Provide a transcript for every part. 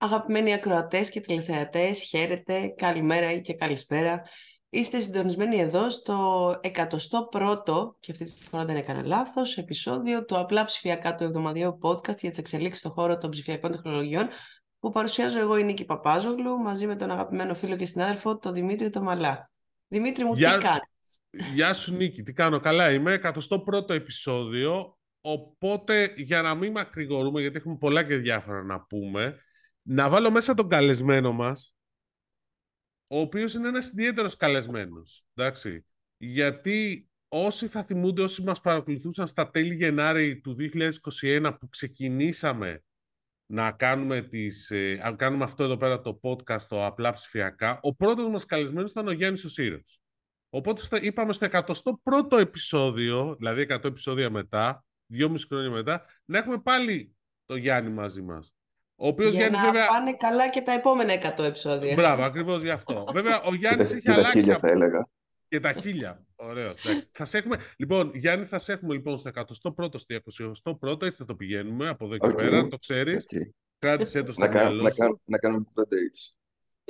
Αγαπημένοι ακροατές και τηλεθεατές, χαίρετε, καλημέρα και καλησπέρα. Είστε συντονισμένοι εδώ στο 101ο, και αυτή τη φορά δεν έκανα λάθος, επεισόδιο του απλά ψηφιακά του εβδομαδιαίου podcast για τις εξελίξεις στον χώρο των ψηφιακών τεχνολογιών που παρουσιάζω εγώ η Νίκη Παπάζογλου μαζί με τον αγαπημένο φίλο και συνάδελφο τον Δημήτρη Τομαλά. Δημήτρη μου, Γεια... τι κάνεις; Γεια σου Νίκη, τι κάνω, καλά είμαι, 101ο επεισόδιο, οπότε για να μην μακρηγορούμε γιατί έχουμε πολλά και διάφορα να πούμε, να βάλω μέσα τον καλεσμένο μας, ο οποίος είναι ένας ιδιαίτερος καλεσμένος, εντάξει. Γιατί όσοι θα θυμούνται, όσοι μας παρακολουθούσαν στα τέλη Γενάρη του 2021 που ξεκινήσαμε να κάνουμε, τις, ε, κάνουμε αυτό εδώ πέρα το podcast, το απλά ψηφιακά, ο πρώτος μας καλεσμένος ήταν ο Γιάννης ο Σύρος. Οπότε είπαμε στο 101ο επεισόδιο, δηλαδή 100 επεισόδια μετά, δυόμιση χρόνια μετά, να έχουμε πάλι το Γιάννη μαζί μας. Ο οποίος Για Γιάννης, να βέβαια... πάνε καλά και τα επόμενα 100 επεισόδια. Μπράβο, ακριβώς γι' αυτό. βέβαια, ο Γιάννης έχει και αλλάξει... τα χίλια θα έλεγα. Και τα χίλια. Ωραίος. Θα σε έχουμε... Λοιπόν, Γιάννη, θα σε έχουμε λοιπόν στο 101ο, στο 21ο, έτσι θα το πηγαίνουμε από εδώ και okay. πέρα, να το ξέρεις. Okay. Κράτησε το στο να, μυαλό να, σου. να κάνουμε τα dates.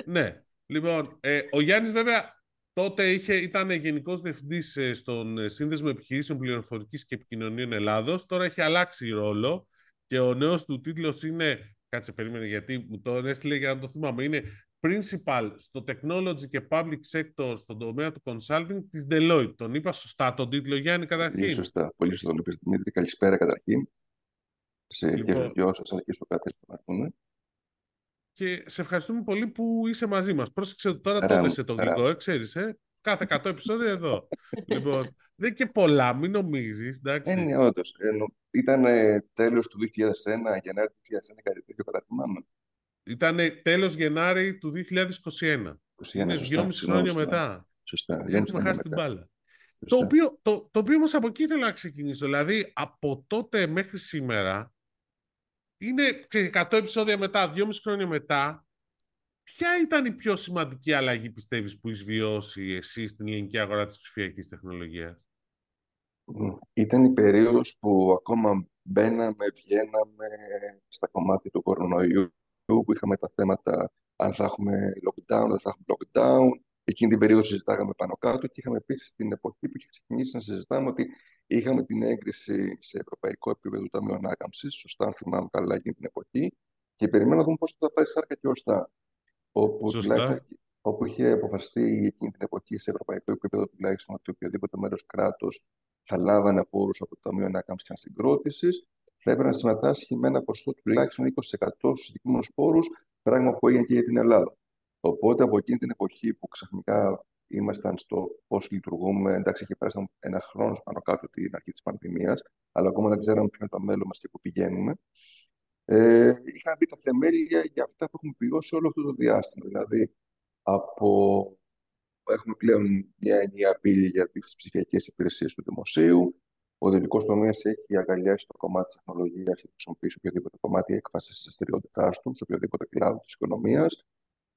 Ναι. Λοιπόν, ε, ο Γιάννης βέβαια τότε είχε, ήταν γενικός διευθυντής ε, στον ε, Σύνδεσμο Επιχειρήσεων Πληροφορικής και Επικοινωνίων Ελλάδος. Τώρα έχει αλλάξει ρόλο και ο νέος του τίτλος είναι Κάτσε, περίμενε, γιατί μου το έστειλε για να το θυμάμαι. Είναι Principal στο Technology και Public Sector στον τομέα του Consulting της Deloitte. Τον είπα σωστά τον τίτλο, Γιάννη, καταρχήν; Είναι σωστά. Πολύ σωστά τον είπες, Δημήτρη. Καλησπέρα, καταρχήν. Σε λοιπόν, και στους δυο σας, αλλά και στο κάθε που ακούνε. Και σε ευχαριστούμε πολύ που είσαι μαζί μας. Πρόσεξε τώρα τότε σε το γλυκό, ε, ξέρεις, ε. Κάθε 100 επεισόδια εδώ. λοιπόν, δεν και πολλά, μην νομίζεις. Ε, ναι, όντως. Ήταν ε, τέλος του 2001, Γενάρη του 2001, κάτι τέτοιο, κατά θυμάμαι. Ήταν τέλος Γενάρη του 2021. 21, Είναι δυόμιση χρόνια μετά. Σωστά. Έχουμε χάσει την μπάλα. Το οποίο, το, το οποίο όμως από εκεί ήθελα να ξεκινήσω. Δηλαδή, από τότε μέχρι σήμερα, είναι 100 επεισόδια μετά, 2,5 χρόνια μετά, Ποια ήταν η πιο σημαντική αλλαγή, πιστεύεις, που έχεις βιώσει εσύ στην ελληνική αγορά της ψηφιακής τεχνολογίας; Ήταν η περίοδος που ακόμα μπαίναμε, βγαίναμε στα κομμάτια του κορονοϊού, που είχαμε τα θέματα αν θα έχουμε lockdown, δεν θα έχουμε lockdown. Εκείνη την περίοδο συζητάγαμε πάνω κάτω και είχαμε επίσης την εποχή που είχε ξεκινήσει να συζητάμε ότι είχαμε την έγκριση σε ευρωπαϊκό επίπεδο του Ταμείου Ανάκαμψης, σωστά αν θυμάμαι καλά εκείνη την εποχή, και περιμέναμε να δούμε πώς θα πάει σάρκα και ωστά όπου, όπου είχε αποφασιστεί εκείνη την εποχή σε ευρωπαϊκό επίπεδο τουλάχιστον ότι οποιοδήποτε μέρος κράτο θα λάβανε πόρους από το Ταμείο Ανάκαμψης και Ανασυγκρότησης θα έπρεπε να συμμετάσχει με ένα ποσοστό τουλάχιστον 20% στους συγκεκριμένου πόρους, πράγμα που έγινε και για την Ελλάδα. Οπότε από εκείνη την εποχή που ξαφνικά ήμασταν στο πώς λειτουργούμε, εντάξει, είχε πέρασει ένα χρόνος πάνω κάτω την αρχή της πανδημίας, αλλά ακόμα δεν ξέραμε ποιο είναι το μέλλον μας και πού πηγαίνουμε ε, είχαν μπει τα θεμέλια για αυτά που έχουμε βιώσει όλο αυτό το διάστημα. Δηλαδή, από... έχουμε πλέον μια ενιαία πύλη για τις ψηφιακές υπηρεσίες του δημοσίου. Ο ιδιωτικό τομέας έχει αγκαλιάσει το κομμάτι της τεχνολογίας και χρησιμοποιήσει οποιοδήποτε κομμάτι έκφαση της δραστηριότητάς του, σε οποιοδήποτε κλάδο της οικονομίας.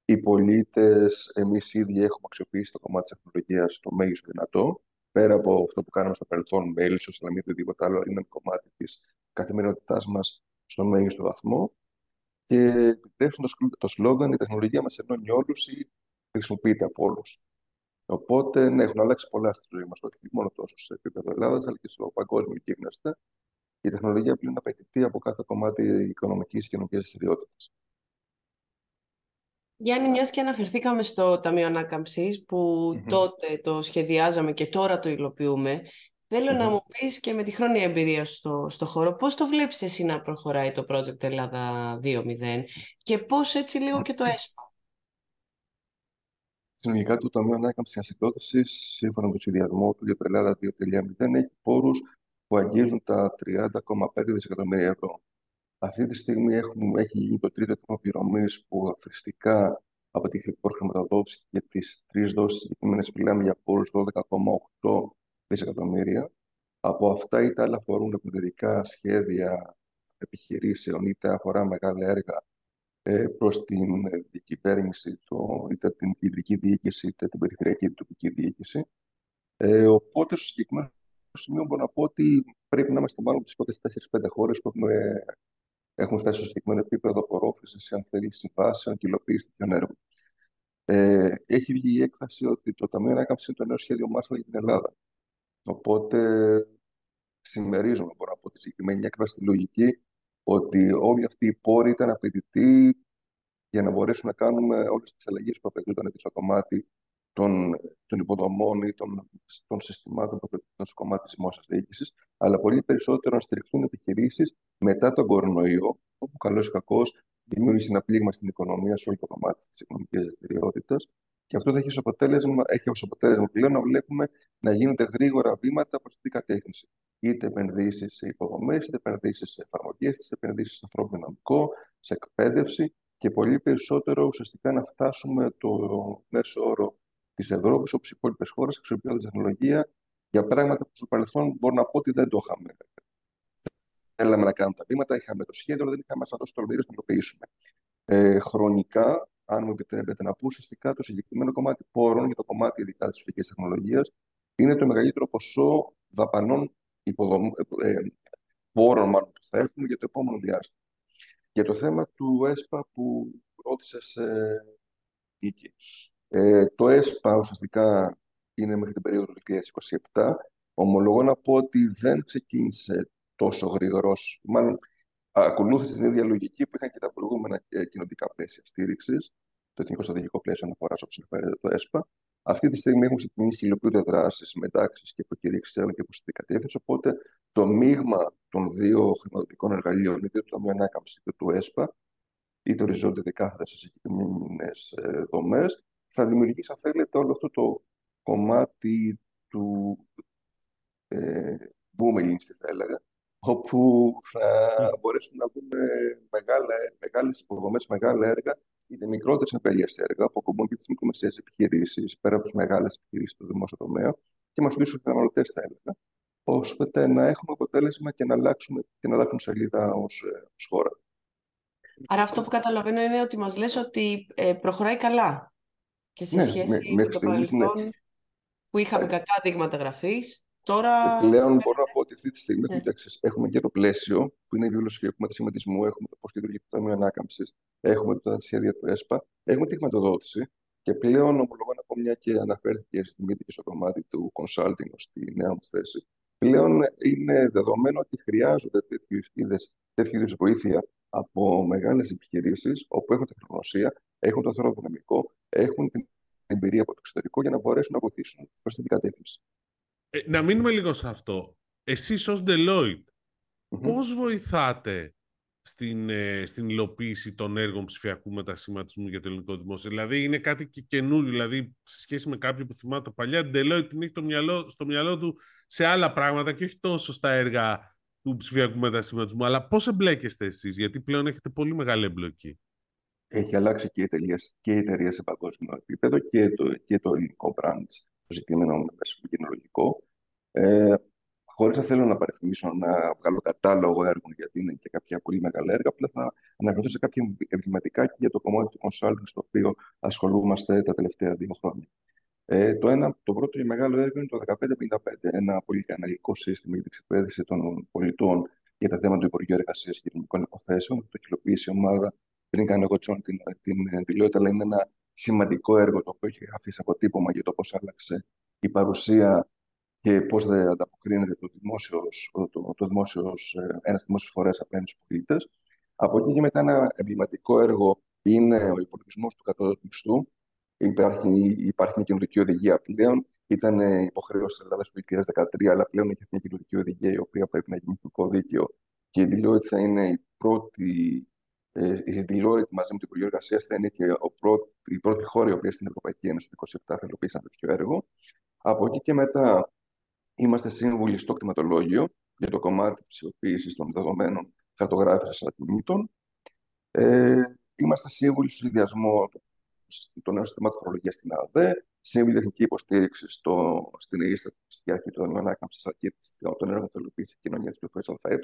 Οι πολίτες, εμείς ήδη έχουμε αξιοποιήσει το κομμάτι της τεχνολογίας στο μέγιστο δυνατό. Πέρα από αυτό που κάναμε στο παρελθόν με έλυσο, αλλά μην οτιδήποτε άλλο, είναι κομμάτι της καθημερινότητάς μας στο μέγιστο βαθμό και επιτρέψουν το, το σλόγκαν «Η τεχνολογία μας ενώνει όλους ή χρησιμοποιείται από όλους. Οπότε, ναι, έχουν αλλάξει πολλά στη ζωή μας, όχι μόνο τόσο σε επίπεδο Ελλάδας, αλλά και στο παγκόσμιο γίγνεσθαι. Η τεχνολογία πλέον απαιτείται από κάθε κομμάτι οικονομικής και κοινωνική δραστηριότητας. Γιάννη, μιας και αναφερθήκαμε στο Ταμείο Ανάκαμψης, που mm-hmm. τότε το σχεδιάζαμε και τώρα το υλοποιούμε, Θέλω να μου πεις και με τη χρόνια εμπειρία στο, στο χώρο, πώς το βλέπεις εσύ να προχωράει το project Ελλάδα 2.0 και πώς έτσι λίγο και το ΕΣΠΑ. Συνολικά το Ταμείο Ανάκαμψης Ασυγκρότηση, σύμφωνα με το σχεδιασμό του για το Ελλάδα 2.0, έχει πόρους που αγγίζουν τα 30,5 δισεκατομμύρια ευρώ. Αυτή τη στιγμή έχουμε, έχει γίνει το τρίτο τμήμα πληρωμής που αθρηστικά από τη χρηματοδότηση για τις τρεις δόσεις συγκεκριμένες μιλάμε για πόρους 12,8 δισεκατομμύρια. Από αυτά είτε άλλα αφορούν επενδυτικά σχέδια επιχειρήσεων, είτε αφορά μεγάλα έργα ε, προς την διακυβέρνηση, το, είτε την κεντρική διοίκηση, είτε την περιφερειακή τοπική διοίκηση. Ε, οπότε, στο συγκεκριμένο σημείο μπορώ να πω ότι πρέπει να είμαστε πάνω από τις πρώτες 4-5 χώρες που έχουμε Έχουμε φτάσει στο συγκεκριμένο επίπεδο απορρόφησης, αν θέλει, συμβάσεων και υλοποίηση τέτοιων έργων. Ε, έχει βγει η έκφραση ότι το Ταμείο Ανάκαμψης είναι το νέο σχέδιο Μάρσαλ για την Ελλάδα. Οπότε συμμερίζομαι, μπορώ να πω, τη συγκεκριμένη έκφραση στη λογική ότι όλοι αυτοί οι πόροι ήταν απαιτητοί για να μπορέσουμε να κάνουμε όλες τις αλλαγές που απαιτούνταν στο κομμάτι των, των υποδομών ή των, των συστημάτων που απαιτούνταν στο κομμάτι της δημόσιας διοίκησης, αλλά πολύ περισσότερο να στηριχθούν επιχειρήσεις μετά τον κορονοϊό, όπου καλός ή κακός δημιούργησε ένα πλήγμα στην οικονομία σε όλο το κομμάτι της οικονομικής δραστηριότητας. Και αυτό θα έχει ως αποτέλεσμα, έχει ως αποτέλεσμα πλέον να βλέπουμε να γίνονται γρήγορα βήματα προς αυτή την κατεύθυνση. Είτε επενδύσεις σε υποδομές, είτε επενδύσεις σε εφαρμογές, είτε επενδύσεις σε ανθρώπινο δυναμικό, σε εκπαίδευση και πολύ περισσότερο ουσιαστικά να φτάσουμε το μέσο όρο της Ευρώπης, όπως οι υπόλοιπες χώρες, αξιοποιώντα τεχνολογία για πράγματα που στο παρελθόν μπορώ να πω ότι δεν το είχαμε. Θέλαμε να κάνουμε τα βήματα, είχαμε το σχέδιο, αλλά δεν είχαμε σαν τόσο τολμηρό να το υλοποιήσουμε. Ε, χρονικά, αν μου επιτρέπετε να πω, ουσιαστικά το συγκεκριμένο κομμάτι πόρων για το κομμάτι ειδικά της φυσική τεχνολογίας είναι το μεγαλύτερο ποσό δαπανών υποδομ... ε, ε πόρων μάλλον, που θα έχουμε για το επόμενο διάστημα. Για το θέμα του ΕΣΠΑ που ρώτησε ε, Νίκη. Ε, το ΕΣΠΑ ουσιαστικά είναι μέχρι την περίοδο του 2027. Ομολογώ να πω ότι δεν ξεκίνησε τόσο γρήγορος. Μάλλον ακολούθησε την ίδια λογική που είχαν και τα προηγούμενα ε, κοινωνικά πλαίσια στήριξης, το Εθνικό Στρατηγικό Πλαίσιο Αναφορά, όπως αναφέρεται το ΕΣΠΑ. Αυτή τη στιγμή έχουν ξεκινήσει και υλοποιούνται δράσει, μετάξει και προκηρύξει έργων και προ την κατεύθυνση. Οπότε το μείγμα των δύο χρηματοδοτικών εργαλείων, είτε του Ταμείου Ανάκαμψης είτε του ΕΣΠΑ, είτε οριζόντια δεκάθετα σε συγκεκριμένες δομές, θα δημιουργήσει, αν θέλετε, όλο αυτό το κομμάτι του ε, booming, θα έλεγα, όπου θα μπορέσουμε να δούμε μεγάλα, μεγάλες υποδομές, μεγάλα έργα, είτε μικρότερες επέλειες έργα, που ακουμπούν και τις μικρομεσαίες επιχειρήσεις, πέρα από τις μεγάλες επιχειρήσεις του δημόσιου τομέα, και μας οδηγήσουν οι καταναλωτές, θα έλεγα, ώστε να έχουμε αποτέλεσμα και να αλλάξουμε, και να αλλάξουμε σελίδα ως χώρα. Άρα αυτό που καταλαβαίνω είναι ότι μας λες ότι ε, προχωράει καλά και σε ναι, σχέση με, με το παρελθόν ναι. που είχαμε ε, κακά δείγματα γραφής, τώρα... Πλέον μπορώ να πω ότι αυτή τη στιγμή ναι. έχουμε και το πλαίσιο, που είναι η βιβλιοσφαιρία, έχουμε τη σχηματισμού, έχουμε το πώς λειτουργεί το Ταμείο Ανάκαμψης, έχουμε τα σχέδια του ΕΣΠΑ, έχουμε τη χρηματοδότηση και πλέον ομολογώ να πω μια και αναφέρθηκε στη μύτη και στο κομμάτι του consulting στη νέα μου θέση. Πλέον είναι δεδομένο ότι χρειάζονται τέτοιου είδους βοήθεια από μεγάλες επιχειρήσεις όπου έχουν τεχνογνωσία, έχουν το ανθρώπινο δυναμικό, έχουν την εμπειρία από το εξωτερικό για να μπορέσουν να βοηθήσουν προς την κατεύθυνση. Ε, να μείνουμε λίγο σε αυτό. Εσείς ως Deloitte, mm πώς βοηθάτε στην, ε, στην υλοποίηση των έργων ψηφιακού μετασχηματισμού για το ελληνικό δημόσιο; Δηλαδή είναι κάτι και καινούριο, δηλαδή σε σχέση με κάποιον που θυμάται το παλιά, Deloitte την έχει το μυαλό, στο μυαλό του σε άλλα πράγματα και όχι τόσο στα έργα του ψηφιακού μετασχηματισμού. Αλλά πώς εμπλέκεστε εσείς, γιατί πλέον έχετε πολύ μεγάλη εμπλοκή. Έχει αλλάξει και η εταιρεία, και η εταιρεία σε παγκόσμιο επίπεδο και το, και το ελληνικό brand, το συγκεκριμένο κοινωνικό. Ε, Χωρίς να θέλω να παρεθυμίσω να βγάλω κατάλογο έργων, γιατί είναι και κάποια πολύ μεγάλα έργα, απλά θα αναφερθώ σε κάποια εμβληματικά και για το κομμάτι του consulting, στο οποίο ασχολούμαστε τα τελευταία δύο χρόνια. Ε, το, ένα, το πρώτο και μεγάλο έργο είναι το 1555, ένα πολύ καναλικό σύστημα για την εξυπηρέτηση των πολιτών για τα θέματα του Υπουργείου Εργασίας και Κοινωνικών Υποθέσεων. Το έχει υλοποιήσει η ομάδα πριν κάνω εγώ την, την δηλότητα, αλλά είναι ένα σημαντικό έργο το οποίο έχει αφήσει αποτύπωμα για το πώς άλλαξε η παρουσία και πώς δεν ανταποκρίνεται το δημόσιο, το, το δημόσιος, ε, ένας δημόσιος φορέας απέναντι στους πολίτες. Από εκεί και μετά, ένα εμβληματικό έργο είναι ο υπολογισμός του κατώτατου μισθού, Υπάρχει, υπάρχει μια κοινωνική οδηγία πλέον. Ήταν υποχρέωση της Ελλάδας το 2013, αλλά πλέον έχει μια κοινωνική οδηγία η οποία πρέπει να γίνει το δίκαιο. Και η Deloitte θα είναι η πρώτη. Ε, η Deloitte μαζί με την Υπουργείο Εργασίας θα είναι και ο πρώτη, η πρώτη χώρα η οποία στην Ευρωπαϊκή Ένωση το 2027 θα υλοποιήσει ένα τέτοιο έργο. Από εκεί και μετά είμαστε σύμβουλοι στο κτηματολόγιο για το κομμάτι της ψηφοποίηση των δεδομένων χαρτογράφηση ακινήτων. Ε, είμαστε σύμβουλοι στο συνδυασμό το νέο σύστημα τεχνολογία στην ΑΔΕ, σύμβουλη τεχνική υποστήριξη στο, στην στη αρχή του ανάκαμψη αρχή των έργων τελειοποίηση κοινωνία του ΑΕ.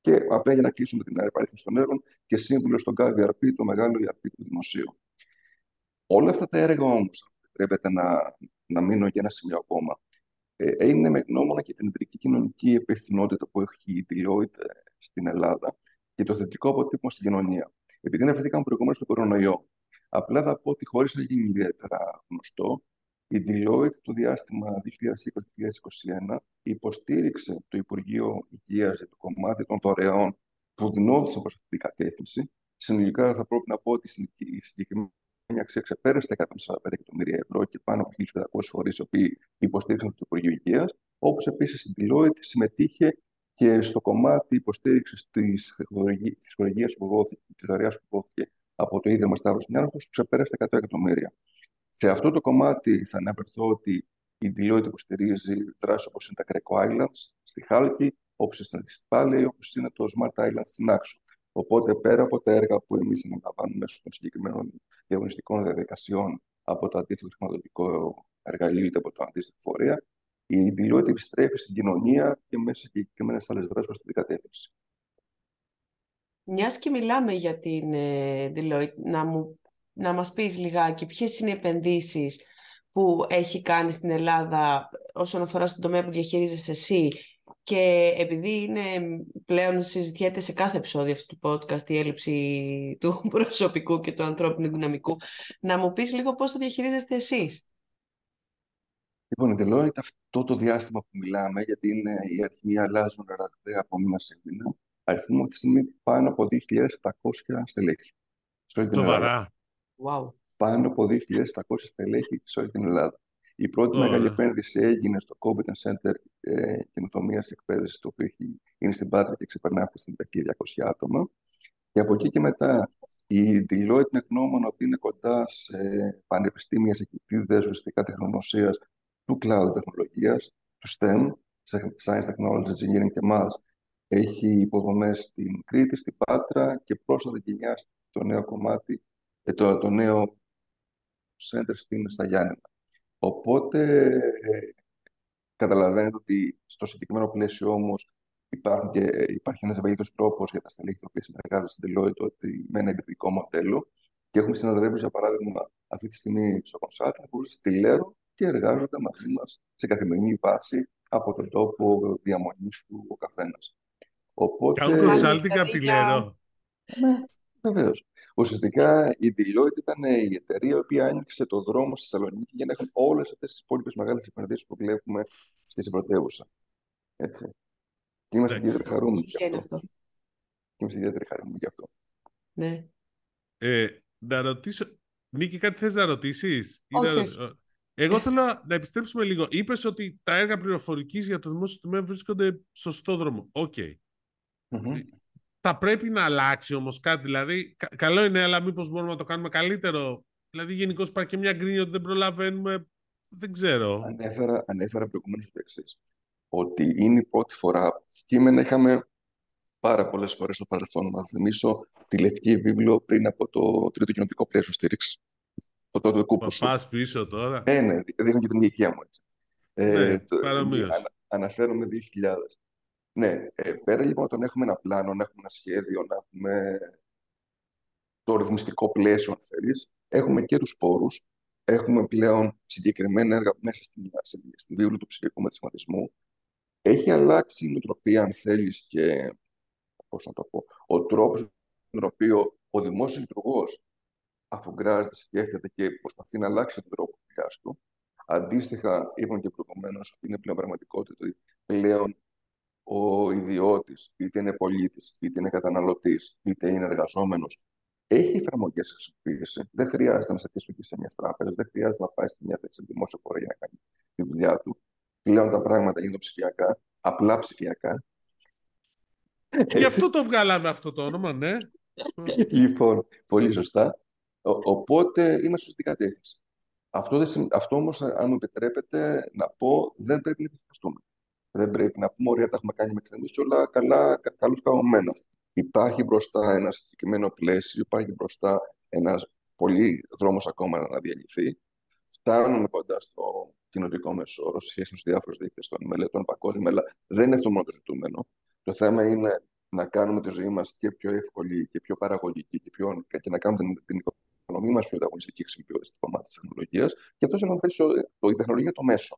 Και απλά για να κλείσουμε την επαρρύθμιση των έργων και σύμβουλο στον KVRP, το μεγάλο ERP του δημοσίου. Όλα αυτά τα έργα όμως, επιτρέπετε να, να μείνω για ένα σημείο ακόμα, ε, είναι με γνώμονα και την εταιρική κοινωνική υπευθυνότητα που έχει η Deloitte στην Ελλάδα και το θετικό αποτύπωμα στην κοινωνία. Επειδή αναφερθήκαμε προηγουμένως στον κορονοϊό, απλά θα πω ότι χωρίς να γίνει ιδιαίτερα γνωστό, η Deloitte το διάστημα 2020-2021 υποστήριξε το Υπουργείο Υγείας για το κομμάτι των δωρεών που δινόντουσαν προς αυτή την κατεύθυνση. Συνολικά θα πρέπει να πω ότι η συγκεκριμένη αξία ξεπέρασε τα 145 εκατομμύρια ευρώ και πάνω από 1.500 φορείς οι οποίοι υποστήριξαν το Υπουργείο Υγείας. Όπως επίσης η Deloitte συμμετείχε και στο κομμάτι υποστήριξης της χορηγία που δόθηκε, της δωρεάς που δόθηκε από το ίδρυμα Σταύρος Νιάρχο, που ξεπέρασε τα 100 εκατομμύρια. Σε αυτό το κομμάτι θα αναφερθώ ότι η Deloitte υποστηρίζει δράσεις όπως είναι τα Greco Islands στη Χάλκη, όπως είναι στη Πάλη, όπως είναι το Smart Islands στην Άξο. Οπότε, πέρα από τα έργα που εμείς αναλαμβάνουμε μέσω των συγκεκριμένων διαγωνιστικών διαδικασιών από το αντίστοιχο χρηματοδοτικό εργαλείο είτε από το αντίστοιχο φορέα, η Deloitte επιστρέφει στην κοινωνία και μέσα σε συγκεκριμένες άλλες δράσεις προς την κατεύθυνση. Μιας και μιλάμε για την ε, Deloitte, να, μου, να μας πεις λιγάκι ποιες είναι οι επενδύσεις που έχει κάνει στην Ελλάδα όσον αφορά στον τομέα που διαχειρίζεσαι εσύ; Και επειδή είναι πλέον συζητιέται σε κάθε επεισόδιο αυτού του podcast η έλλειψη του προσωπικού και του ανθρώπινου δυναμικού, να μου πεις λίγο πώς το διαχειρίζεστε εσείς. Λοιπόν, η Deloitte αυτό το διάστημα που μιλάμε, γιατί είναι, οι αριθμοί αλλάζουν ραγδαία από μήνα σε μήνα, αριθμούμε αυτή τη στιγμή πάνω από 2.700 στελέχη. Σοβαρά. Wow. Πάνω από 2.700 στελέχη σε όλης την Ελλάδα. Η πρώτη oh. μεγάλη επένδυση έγινε στο Competence Center ε, καινοτομίας και εκπαίδευσης, το οποίο έχει, είναι στην Πάτρα και ξεπερνά αυτή την 200 άτομα. Και από εκεί και μετά η Deloitte είναι γνώμονα ότι είναι κοντά σε πανεπιστήμια, σε κοιτίδε ουσιαστικά τεχνογνωσίας του cloud τεχνολογίας, του STEM, Science, Technology, Engineering και Math. Έχει υποδομές στην Κρήτη, στην Πάτρα και πρόσφατα γενιάστηκε το νέο κομμάτι, ε, το, το νέο center στην, στα Γιάννενα. Οπότε ε, καταλαβαίνετε ότι στο συγκεκριμένο πλαίσιο όμως υπάρχει, υπάρχει ένας ευέλικτος τρόπος για τα στελέχη τα οποία συνεργάζονται στην Deloitte ότι με ένα εμπειρικό μοντέλο και έχουμε συναδέλφου, για παράδειγμα, αυτή τη στιγμή στο Consulting που στη Λέρο και εργάζονται μαζί μας σε καθημερινή βάση από τον τόπο διαμονής του ο καθένας. Οπότε... Κάνουν consulting από τη Λέρο. Ναι, βεβαίως. Ουσιαστικά η Deloitte ήταν η εταιρεία η οποία άνοιξε το δρόμο στη Θεσσαλονίκη για να έχουν όλες αυτές τις υπόλοιπες μεγάλες επενδύσεις που βλέπουμε στη συμπρωτεύουσα. Έτσι. Και είμαστε ιδιαίτερα χαρούμενοι γι' αυτό. Και είμαστε ιδιαίτερα χαρούμενοι γι' αυτό. Ναι. Ε, να ρωτήσω. Νίκη, κάτι θες να ρωτήσεις; Εγώ θέλω να επιστρέψουμε λίγο. Είπες ότι τα έργα πληροφορικής για το δημόσιο τομέα βρίσκονται στο σωστό δρόμο. OK. Okay. Mm-hmm. Θα πρέπει να αλλάξει όμως κάτι. Δηλαδή, καλό είναι, αλλά μήπως μπορούμε να το κάνουμε καλύτερο; Δηλαδή, γενικώς υπάρχει και μια γκρίνια ότι δεν προλαβαίνουμε. Δεν ξέρω. Ανέφερα, ανέφερα προηγουμένως το εξής. Ότι είναι η πρώτη φορά. Κείμενα είχαμε πάρα πολλές φορές στο παρελθόν. Να θυμίσω τη λευκή βίβλο πριν από το τρίτο κοινωνικό πλαίσιο στήριξη το τότε κούπος σου. Πας πίσω τώρα. Ε, ναι, δείχνω και την ηλικία μου έτσι. Ε, ναι, το, ανα, αναφέρομαι 2000. Ναι, ε, πέρα λοιπόν όταν έχουμε ένα πλάνο, να έχουμε ένα σχέδιο, να έχουμε το ρυθμιστικό πλαίσιο, αν θέλεις, έχουμε και τους πόρους, έχουμε πλέον συγκεκριμένα έργα μέσα στην, στην βίβλο του ψηφιακού μετασχηματισμού. Έχει αλλάξει η νοοτροπία, αν θέλεις, και πώς να το πω, ο τρόπος τον οποίο ο δημόσιος λειτουργός αφού γκράζεται, σκέφτεται και προσπαθεί να αλλάξει τον τρόπο δουλειάς του. Αντίστοιχα, είπαμε και προηγουμένως ότι είναι πλέον πραγματικότητα ότι πλέον ο ιδιώτης, είτε είναι πολίτης, είτε είναι καταναλωτής, είτε είναι εργαζόμενος, έχει εφαρμογές χρησιμοποίηση. Δεν χρειάζεται να σε και σε μιας τράπεζας, δεν χρειάζεται να πάει σε μια θέση δημόσιο φορέα για να κάνει τη δουλειά του. Πλέον τα πράγματα γίνονται ψηφιακά, απλά ψηφιακά. Γι' αυτό το βγάλαμε αυτό το όνομα, ναι. λοιπόν, πολύ σωστά. Οπότε είμαστε σωστή κατεύθυνση. Αυτό, δεν, αυτό όμως, αν μου επιτρέπετε να πω, δεν πρέπει να επιφυλαστούμε. Δεν πρέπει να πούμε, ωραία, τα έχουμε κάνει με εξτρεμίες και όλα καλά, κα, καλώς καμωμένα. Υπάρχει μπροστά ένα συγκεκριμένο πλαίσιο, υπάρχει μπροστά ένας πολύ δρόμος ακόμα να διαλυθεί. Φτάνουμε κοντά στο κοινωνικό μέσο όρο σε σχέση με τους διάφορους δείκτες των μελετών παγκόσμια, αλλά δεν είναι αυτό μόνο το ζητούμενο. Το θέμα είναι να κάνουμε τη ζωή μας και πιο εύκολη και πιο παραγωγική και, πιο, και να κάνουμε την, την οικονομία μας πιο ανταγωνιστική χρησιμοποιώντα το κομμάτι της τεχνολογίας. Και αυτός είναι το, η τεχνολογία το μέσο.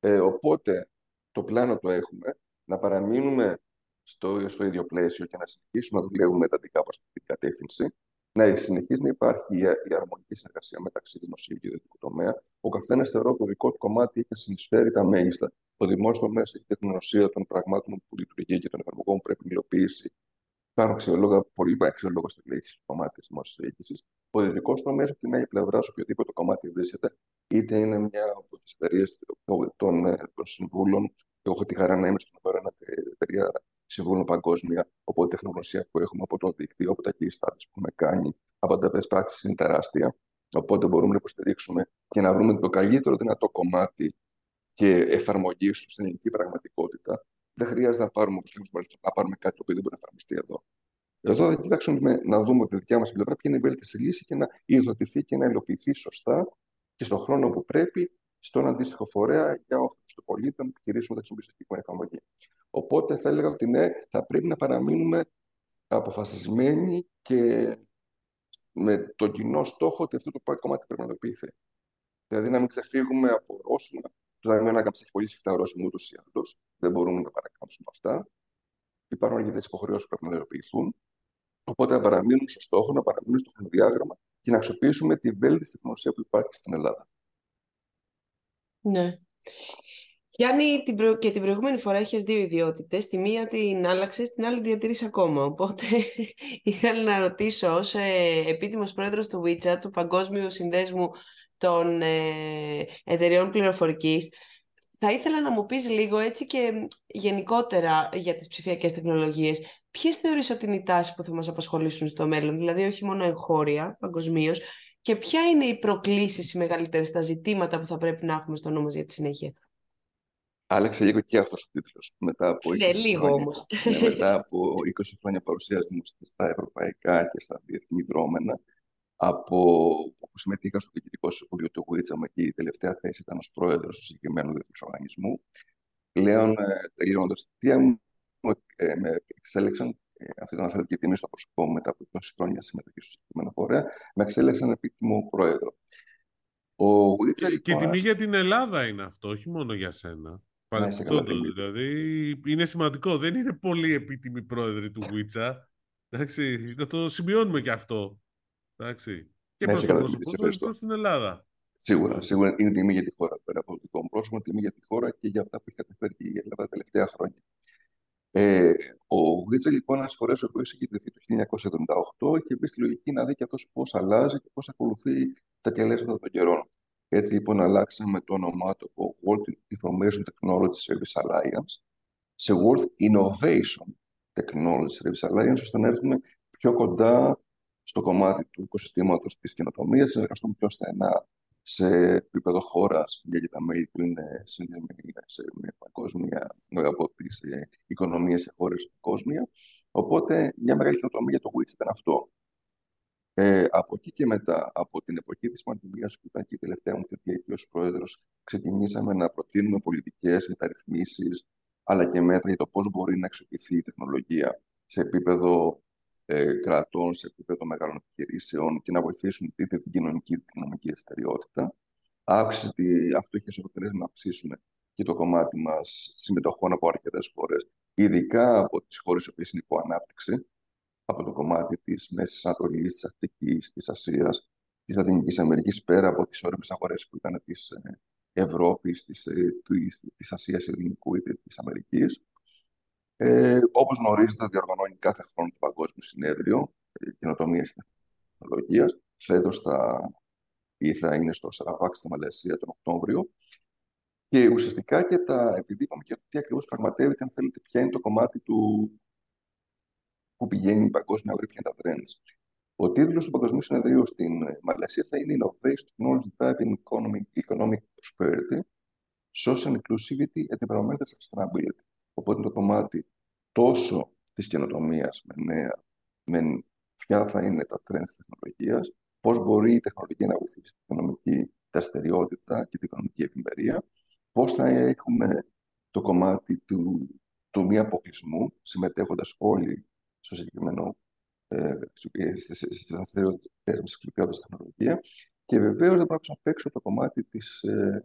Ε, οπότε το πλάνο το έχουμε να παραμείνουμε στο, στο ίδιο πλαίσιο και να συνεχίσουμε να δουλεύουμε εντατικά προ αυτή την κατεύθυνση. Να συνεχίζει να υπάρχει η, αρμονική συνεργασία μεταξύ δημοσίου και ιδιωτικού τομέα. Ο καθένας θεωρώ το δικό του κομμάτι έχει συνεισφέρει τα μέγιστα. Το δημόσιο τομέα έχει την γνωσία των πραγμάτων που λειτουργεί και των εφαρμογών που πρέπει να υλοποιήσει. Υπάρχουν αξιολόγα, πολύ αξιολόγα στη λέξη του κομμάτι τη δημόσιας διοίκησης. Ο ιδιωτικός τομέας, από την άλλη πλευρά, σε οποιοδήποτε κομμάτι βρίσκεται, είτε είναι μια από τις εταιρείες των, των, των συμβούλων. Εγώ έχω τη χαρά να είμαι στην ένα εταιρεία συμβούλων παγκόσμια. Οπότε η τεχνογνωσία που έχουμε από το δίκτυο, από τα key studies που έχουμε κάνει, από τα best practices είναι τεράστια. Οπότε μπορούμε να υποστηρίξουμε και να βρούμε το καλύτερο δυνατό κομμάτι και εφαρμογή του στην ελληνική πραγματικότητα. Δεν χρειάζεται να πάρουμε, όπως λέμε, να πάρουμε κάτι το οποίο δεν μπορεί να εφαρμοστεί εδώ. Εδώ θα κοιτάξουμε να δούμε τη δικιά μας πλευρά ποια είναι η βέλτιστη λύση και να υιοθετηθεί και να υλοποιηθεί σωστά και στον χρόνο που πρέπει στον αντίστοιχο φορέα για όφελος του πολίτη να επιχειρήσουμε να χρησιμοποιήσουμε εφαρμογή. Οπότε θα έλεγα ότι ναι, θα πρέπει να παραμείνουμε αποφασισμένοι και με τον κοινό στόχο ότι αυτό το κομμάτι πρέπει να υλοποιηθεί. Δηλαδή να μην ξεφύγουμε από ορόσημα. Το Ταμείο Ανάκαμψη έχει πολύ σφιχτά ορόσημα ούτως ή άλλως. Δεν μπορούμε να παρακάμψουμε αυτά. Υπάρχουν αρκετέ υποχρεώσεις που πρέπει να υλοποιηθούν. Οπότε να παραμείνουμε στο στόχο, να παραμείνουμε στο χρονοδιάγραμμα και να αξιοποιήσουμε τη βέλτιστη τεχνολογία που υπάρχει στην Ελλάδα. Ναι. Γιάννη, την προ... και την προηγούμενη φορά είχες δύο ιδιότητες. Τη μία την άλλαξες, την άλλη διατηρείς ακόμα. Οπότε ήθελα να ρωτήσω, ως ε, επίτιμος πρόεδρος του WeChat, του Παγκόσμιου Συνδέσμου των ε, Εταιριών Πληροφορικής, θα ήθελα να μου πεις λίγο έτσι και γενικότερα για τις ψηφιακές τεχνολογίες. Ποιες θεωρείς ότι είναι οι τάσεις που θα μας απασχολήσουν στο μέλλον, δηλαδή όχι μόνο εγχώρια, παγκοσμίως, και ποια είναι οι προκλήσεις οι μεγαλύτερες, τα ζητήματα που θα πρέπει να έχουμε στο νου μας για τη συνέχεια; Άλλαξε λίγο και αυτός ο τίτλος. Μετά από 20 ναι, λίγο χρόνια, όμως. Ναι, μετά από 20 χρόνια παρουσιασμού στα ευρωπαϊκά και στα διεθνή δρόμενα, από όπου συμμετείχα στο Διοικητικό Συμβούλιο του Γουίτσαμα και η τελευταία θέση ήταν ως πρόεδρος του συγκεκριμένου διεθνούς οργανισμού. Πλέον, ε, τελειώνοντας τη θητεία μου, ε, με εξέλεξαν, ε, αυτή ήταν αθλητική τιμή στο προσωπικό μου μετά από 20 χρόνια συμμετοχή στο συγκεκριμένο φορέα, με εξέλεξαν επίτιμο πρόεδρο. Ο και, και τιμή για την Ελλάδα είναι αυτό, όχι μόνο για σένα. Παραδείγματο. Δηλαδή είναι σημαντικό. Δεν είναι πολύ επίτιμη πρόεδροι του Βίτσα. Εντάξει, να το σημειώνουμε και αυτό. Εντάξει. Και προς το πρόσωπο στην Ελλάδα. Σίγουρα, σίγουρα είναι τιμή για τη χώρα. Πέρα από το δικό μου πρόσωπο, τιμή για τη χώρα και για αυτά που έχει καταφέρει η Ελλάδα τα τελευταία χρόνια. Ε, ο Βίτσα, λοιπόν, ένας φορέ ο οποίος έχει ιδρυθεί το 1978 και μπει στη λογική να δει και αυτός πώς αλλάζει και πώς ακολουθεί τα τελέσματα των καιρών. Έτσι λοιπόν αλλάξαμε το όνομά του από World Information Technology Service Alliance σε World Innovation Technology Service Alliance, ώστε να έρθουμε πιο κοντά στο κομμάτι του οικοσυστήματος της καινοτομίας, συνεργαστούμε πιο στενά σε επίπεδο χώρας για τα μέλη που είναι συνδεδεμένα σε μια παγκόσμια από τις οικονομίες και χώρες του κόσμου. Οπότε, μια μεγάλη καινοτομία για το WITS ήταν αυτό. Ε, από εκεί και μετά, από την εποχή της πανδημίας που ήταν και η τελευταία μου θητεία εκεί ως πρόεδρος, ξεκινήσαμε να προτείνουμε πολιτικές μεταρρυθμίσεις, αλλά και μέτρα για το πώς μπορεί να αξιοποιηθεί η τεχνολογία σε επίπεδο ε, κρατών, σε επίπεδο μεγάλων επιχειρήσεων και να βοηθήσουν είτε την κοινωνική είτε την νομική δραστηριότητα. Αύξηση, αυτό είχε ως αποτελέσμα να αυξήσουμε και το κομμάτι μας συμμετοχών από αρκετές χώρες, ειδικά από τις χώρες που είναι υπό ανάπτυξη, από το κομμάτι της Μέσης Ανατολής, της Αφρικής, της Ασίας, της Λατινικής Αμερικής, πέρα από τις όρεμε αγορές που ήταν της Ευρώπης, της Ασίας Ελληνικού ή της Αμερικής. Ε, Όπως γνωρίζετε, διοργανώνει κάθε χρόνο το Παγκόσμιο Συνέδριο ε, Καινοτομίας και Τεχνολογίας. Φέτος θα, θα είναι στο Σαραβάκ στη Μαλαισία τον Οκτώβριο. Και ουσιαστικά και τα, επειδή είπαμε και τι ακριβώς πραγματεύεται, αν θέλετε, ποια είναι το κομμάτι του, που πηγαίνει η παγκόσμια αγορά, τα trends. Ο τίτλος του Παγκοσμίου Συνεδρίου στην ε, Μαλαισία θα είναι Innovation Technology Driving Economic, Economic Prosperity, Social Inclusivity and Environmental Sustainability. Οπότε το κομμάτι τόσο της καινοτομίας με νέα, με ποια θα είναι τα trends της τεχνολογίας, πώς μπορεί η τεχνολογία να βοηθήσει την οικονομική δραστηριότητα και την οικονομική ευημερία, πώς θα έχουμε το κομμάτι του, του μη αποκλεισμού, συμμετέχοντας όλοι στο συγκεκριμένο ε, στις δραστηριότητες μας εξοπλιώδης τεχνολογία και βεβαίως δεν πρέπει να παίξω το κομμάτι της, ε,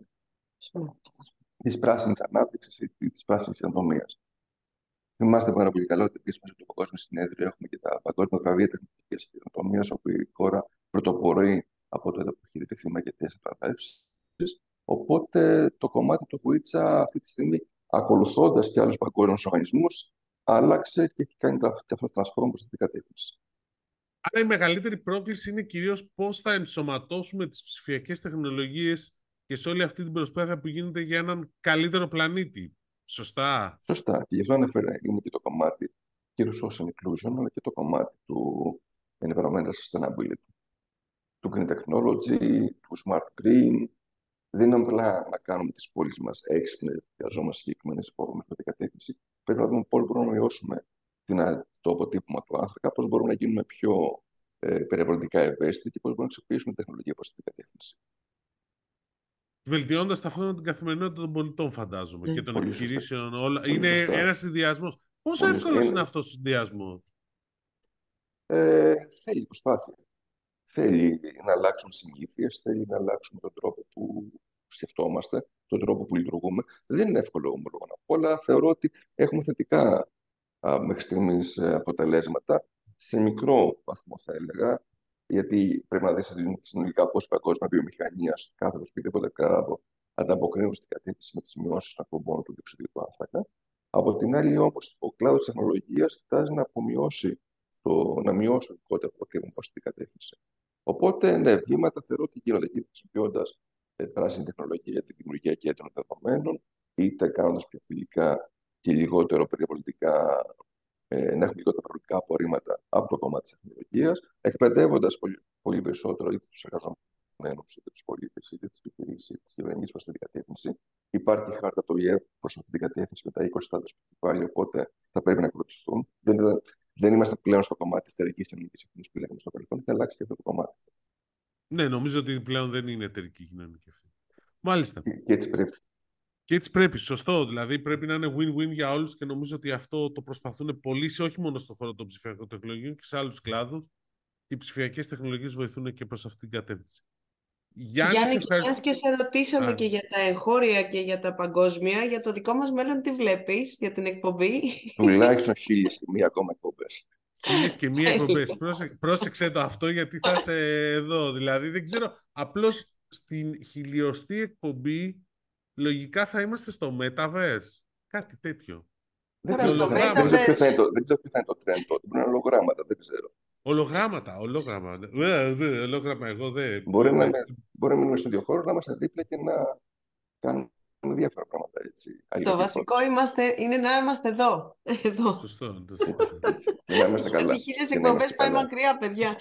της πράσινης ανάπτυξης ή της πράσινης ανδομίας. Θυμάστε πάρα πολύ καλά ότι επίση μέσα από το Παγκόσμιο Συνέδριο έχουμε και τα Παγκόσμια Βραβεία Τεχνική Καινοτομίας, όπου η χώρα πρωτοπορεί από τότε που έχει ιδρυθεί με αρκετέ βραβεύσει. Οπότε το κομμάτι του Χουίτσα αυτή τη στιγμή, ακολουθώντας και άλλους παγκόσμιους οργανισμούς, άλλαξε και έχει κάνει και αυτός το transform προς την κατεύθυνση. Άρα η μεγαλύτερη πρόκληση είναι κυρίως πώς θα ενσωματώσουμε τις ψηφιακές τεχνολογίες και σε όλη αυτή την προσπάθεια που γίνεται για έναν καλύτερο πλανήτη. Σωστά. Σωστά. Και γι' αυτό ανέφερα είναι και το κομμάτι και του social inclusion, αλλά και το κομμάτι του environmental sustainability, του green technology, του smart green. Δεν είναι απλά να κάνουμε τις πόλεις μας έξυπνες, χρειαζόμαστε συγκεκριμένες υπόδομε με την κατεύθυνση. Πρέπει να δούμε πώς μπορούμε να μειώσουμε το αποτύπωμα του άνθρακα, πώς μπορούμε να γίνουμε πιο ε, περιβαλλοντικά ευαίσθητοι και πώς μπορούμε να αξιοποιήσουμε τεχνολογία προς την κατεύθυνση βελτιώντας ταυτόχρονα την καθημερινότητα των πολιτών, φαντάζομαι, και των επιχειρήσεων. Όλα. είναι ένας συνδυασμός. Πόσο εύκολος είναι αυτός ο συνδυασμός, ε, Θέλει προσπάθεια. Θέλει να αλλάξουμε συνήθειες, θέλει να αλλάξουμε τον τρόπο που σκεφτόμαστε, τον τρόπο που λειτουργούμε. Δεν είναι εύκολο ομολογώ να πω, αλλά θεωρώ ότι έχουμε θετικά μέχρι στιγμής ε, αποτελέσματα. Σε μικρό βαθμό, θα έλεγα, γιατί πρέπει να δεις συνολικά πώ η παγκόσμια βιομηχανίας κάθε οποιοδήποτε κλάδο ανταποκρίνουν στην κατεύθυνση με τις μειώσεις των εκπομπών του διοξιδικού άνθρακα. Από την άλλη, όμως, ο κλάδος της τεχνολογίας κοιτάζει να απομειώσει το, να μειώσει το δικό του αποτέλεσμα προς την κατεύθυνση. Οπότε, ναι, βήματα θεωρώ ότι γίνονται εκεί χρησιμοποιώντας ε, πράσινη τεχνολογία για τη δημιουργία κέντρων δεδομένων, είτε κάνοντας πιο φιλικά και λιγότερο περιβαλλοντικά ε, να έχουμε λιγότερα προβλητικά απορρίμματα από το κομμάτι της τεχνολογίας, εκπαιδεύοντας πολύ, πολύ περισσότερο είτε τους εργαζομένους, είτε τους πολίτες, είτε τις επιχειρήσεις, είτε τις κυβερνήσεις προς την κατεύθυνση. Υπάρχει χάρτα το ΙΕ προς αυτή την κατεύθυνση με τα 20 στάδια που έχει βάλει, οπότε θα πρέπει να ακολουθηθούν. Δεν, δεν είμαστε πλέον στο κομμάτι της εταιρικής κοινωνικής ευθύνη που λέγαμε στο παρελθόν, έχει αλλάξει και αυτό το κομμάτι. Ναι, νομίζω ότι πλέον δεν είναι εταιρική κοινωνική ευθύνη. Μάλιστα. Και, και έτσι πρέπει. Και έτσι πρέπει, σωστό. Δηλαδή πρέπει να είναι win-win για όλους και νομίζω ότι αυτό το προσπαθούν πολλοί, σε όχι μόνο στον χώρο των ψηφιακών τεχνολογιών και σε άλλους κλάδους. Οι ψηφιακές τεχνολογίες βοηθούν και προς αυτήν την κατεύθυνση. Γιάννη, Γιάννη ευχαριστώ... και σε ρωτήσαμε και για τα εγχώρια και για τα παγκόσμια, για το δικό μας μέλλον τι βλέπεις για την εκπομπή; Τουλάχιστον χίλιες και μία ακόμα εκπομπές. Χίλιες και μία εκπομπές. πρόσεξε το αυτό γιατί θα είσαι εδώ. Δηλαδή δεν ξέρω, απλώς στην χιλιοστή εκπομπή λογικά θα είμαστε στο Metaverse. Κάτι τέτοιο. Δεν ξέρω, ποιο θα είναι το, δεν ξέρω ποιο θα είναι το trend τότε. Μπορεί να είναι ολογράμματα, δεν ξέρω. Ολογράμματα, ολόγραμμα. Δε, δε, ολόγραμμα, εγώ δεν. Μπορεί να, μπορεί να μείνουμε στο δύο χώρο, να είμαστε δίπλα και να κάνουμε διάφορα πράγματα έτσι. Το βασικό είμαστε, είναι να είμαστε εδώ. εδώ. Σωστό. και να είμαστε καλά. Οι χίλιες εκπομπές πάει μακριά, παιδιά.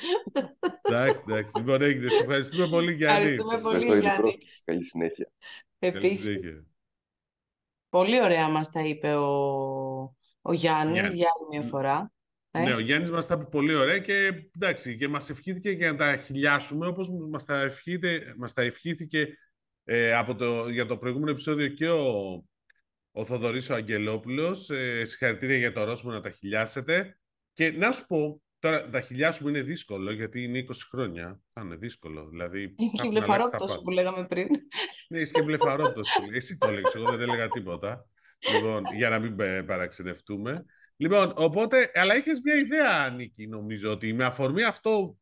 Εντάξει, εντάξει. Λοιπόν, έγινε. Σε ευχαριστούμε πολύ, Γιάννη. Ευχαριστούμε πολύ, Γιάννη. Καλή συνέχεια. Επίσης, πολύ ωραία μας τα είπε ο, ο Γιάννης Γιάννη. για άλλη μια φορά. Ε; Ναι, ο Γιάννης μας τα είπε πολύ ωραία και, εντάξει, και μας ευχήθηκε για να τα χιλιάσουμε όπως μας τα, ευχήθηκε, μας τα ευχήθηκε ε, από το, για το προηγούμενο επεισόδιο και ο, ο Θοδωρής ο Αγγελόπουλος. Ε, συγχαρητήρια για το ορόσημο να τα χιλιάσετε. Και να σου πω, Τώρα τα χιλιάσουμε είναι δύσκολο γιατί είναι 20 χρόνια. Θα είναι δύσκολο. Δηλαδή, Έχει βλεφαρόπτωση που λέγαμε πριν. Ναι, έχει και βλεφαρόπτωση. Εσύ το έλεγες, εγώ δεν έλεγα τίποτα. Λοιπόν, για να μην παραξενευτούμε. Λοιπόν, οπότε, αλλά είχες μια ιδέα, Νίκη, νομίζω, ότι με αφορμή αυτό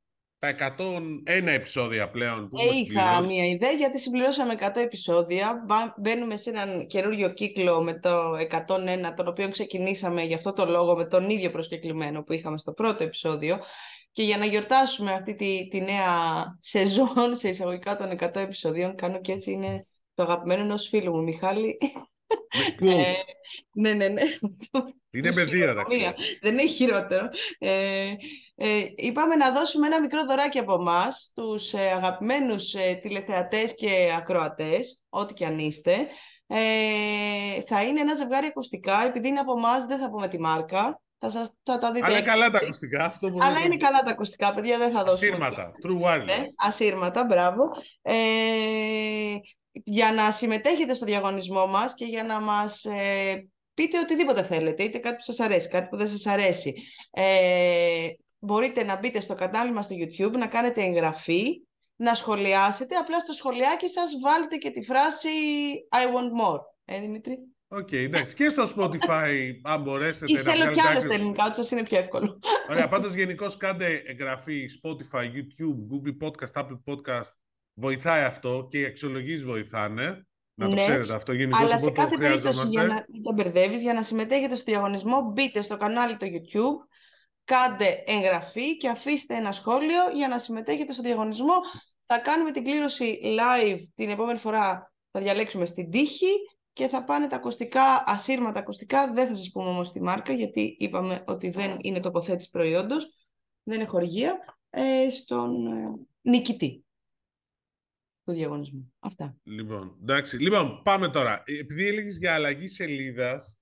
τα 101 επεισόδια πλέον που ε, Είχα μία ιδέα γιατί συμπληρώσαμε 100 επεισόδια. Μπαίνουμε σε έναν καινούριο κύκλο με το 101, τον οποίο ξεκινήσαμε για αυτό το λόγο με τον ίδιο προσκεκλημένο που είχαμε στο πρώτο επεισόδιο. Και για να γιορτάσουμε αυτή τη, τη νέα σεζόν σε εισαγωγικά των 100 επεισοδίων, κάνω και έτσι είναι το αγαπημένο ενός φίλου μου, Μιχάλη. Ε, ναι, ναι, ναι. Είναι με δύο, Δεν έχει χειρότερο. Ε, ε, είπαμε να δώσουμε ένα μικρό δωράκι από εμάς στους ε, αγαπημένους ε, τηλεθεατές και ακροατές, ό,τι και αν είστε. Ε, θα είναι ένα ζευγάρι ακουστικά, επειδή είναι από εμάς, δεν θα πούμε τη μάρκα. Θα, σας, θα τα δείτε. Αλλά καλά τα ακουστικά. Αυτό Αλλά είναι καλά τα ακουστικά, παιδιά, δεν θα δώσουμε. Ασύρματα, true wireless. Ναι, ασύρματα, μπράβο. Ε, για να συμμετέχετε στο διαγωνισμό μας και για να μας ε, πείτε οτιδήποτε θέλετε, είτε κάτι που σας αρέσει, κάτι που δεν σας αρέσει. Ε, μπορείτε να μπείτε στο κανάλι μας στο YouTube, να κάνετε εγγραφή, να σχολιάσετε, απλά στο σχολιάκι σας βάλτε και τη φράση I want more. Ε, Δημήτρη; OK, okay, εντάξει. Και στο Spotify, αν μπορέσετε Ή θέλω κι άλλο στα ελληνικά, ό,τι σας είναι πιο εύκολο. Ωραία, πάντως γενικώς κάντε εγγραφή Spotify, YouTube, Google Podcast, Apple Podcast. Βοηθάει αυτό και οι αξιολογήσεις βοηθάνε. Να το ναι, ξέρετε αυτό γενικώς. Αλλά σε κάθε περίπτωση, για να μην τα μπερδεύεις, για να συμμετέχετε στο διαγωνισμό, μπείτε στο κανάλι του YouTube, κάντε εγγραφή και αφήστε ένα σχόλιο για να συμμετέχετε στο διαγωνισμό. Θα κάνουμε την κλήρωση live την επόμενη φορά. Θα διαλέξουμε στην τύχη και θα πάνε τα ακουστικά, ασύρματα ακουστικά. Δεν θα σας πούμε όμως τη μάρκα, γιατί είπαμε ότι δεν είναι τοποθέτηση προϊόντος, δεν είναι χορηγία, ε, στον ε, νικητή του διαγωνισμού. Αυτά. Λοιπόν, εντάξει. Λοιπόν, πάμε τώρα. Επειδή έλεγες για αλλαγή σελίδας,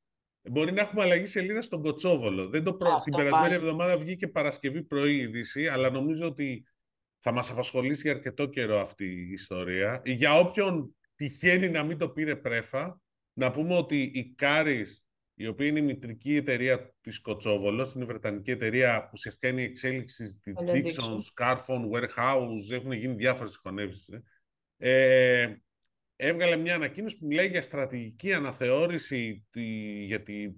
μπορεί να έχουμε αλλαγή σελίδας στον Κοτσόβολο. Δεν το προ... Την περασμένη εβδομάδα βγήκε Παρασκευή πρωί είδηση, αλλά νομίζω ότι θα μας απασχολήσει για αρκετό καιρό αυτή η ιστορία. Για όποιον τυχαίνει να μην το πήρε πρέφα, να πούμε ότι η Κάρις, η οποία είναι η μητρική εταιρεία της Κοτσόβολος, είναι η βρετανική εταιρεία που ουσιαστικά είναι η εξέλιξη της Dixon, Scarfon, Warehouse, έχουν γίνει διάφορες συγχωνεύσεις. Ε, ε, έβγαλε μια ανακοίνωση που μιλάει για στρατηγική αναθεώρηση τη, για τη,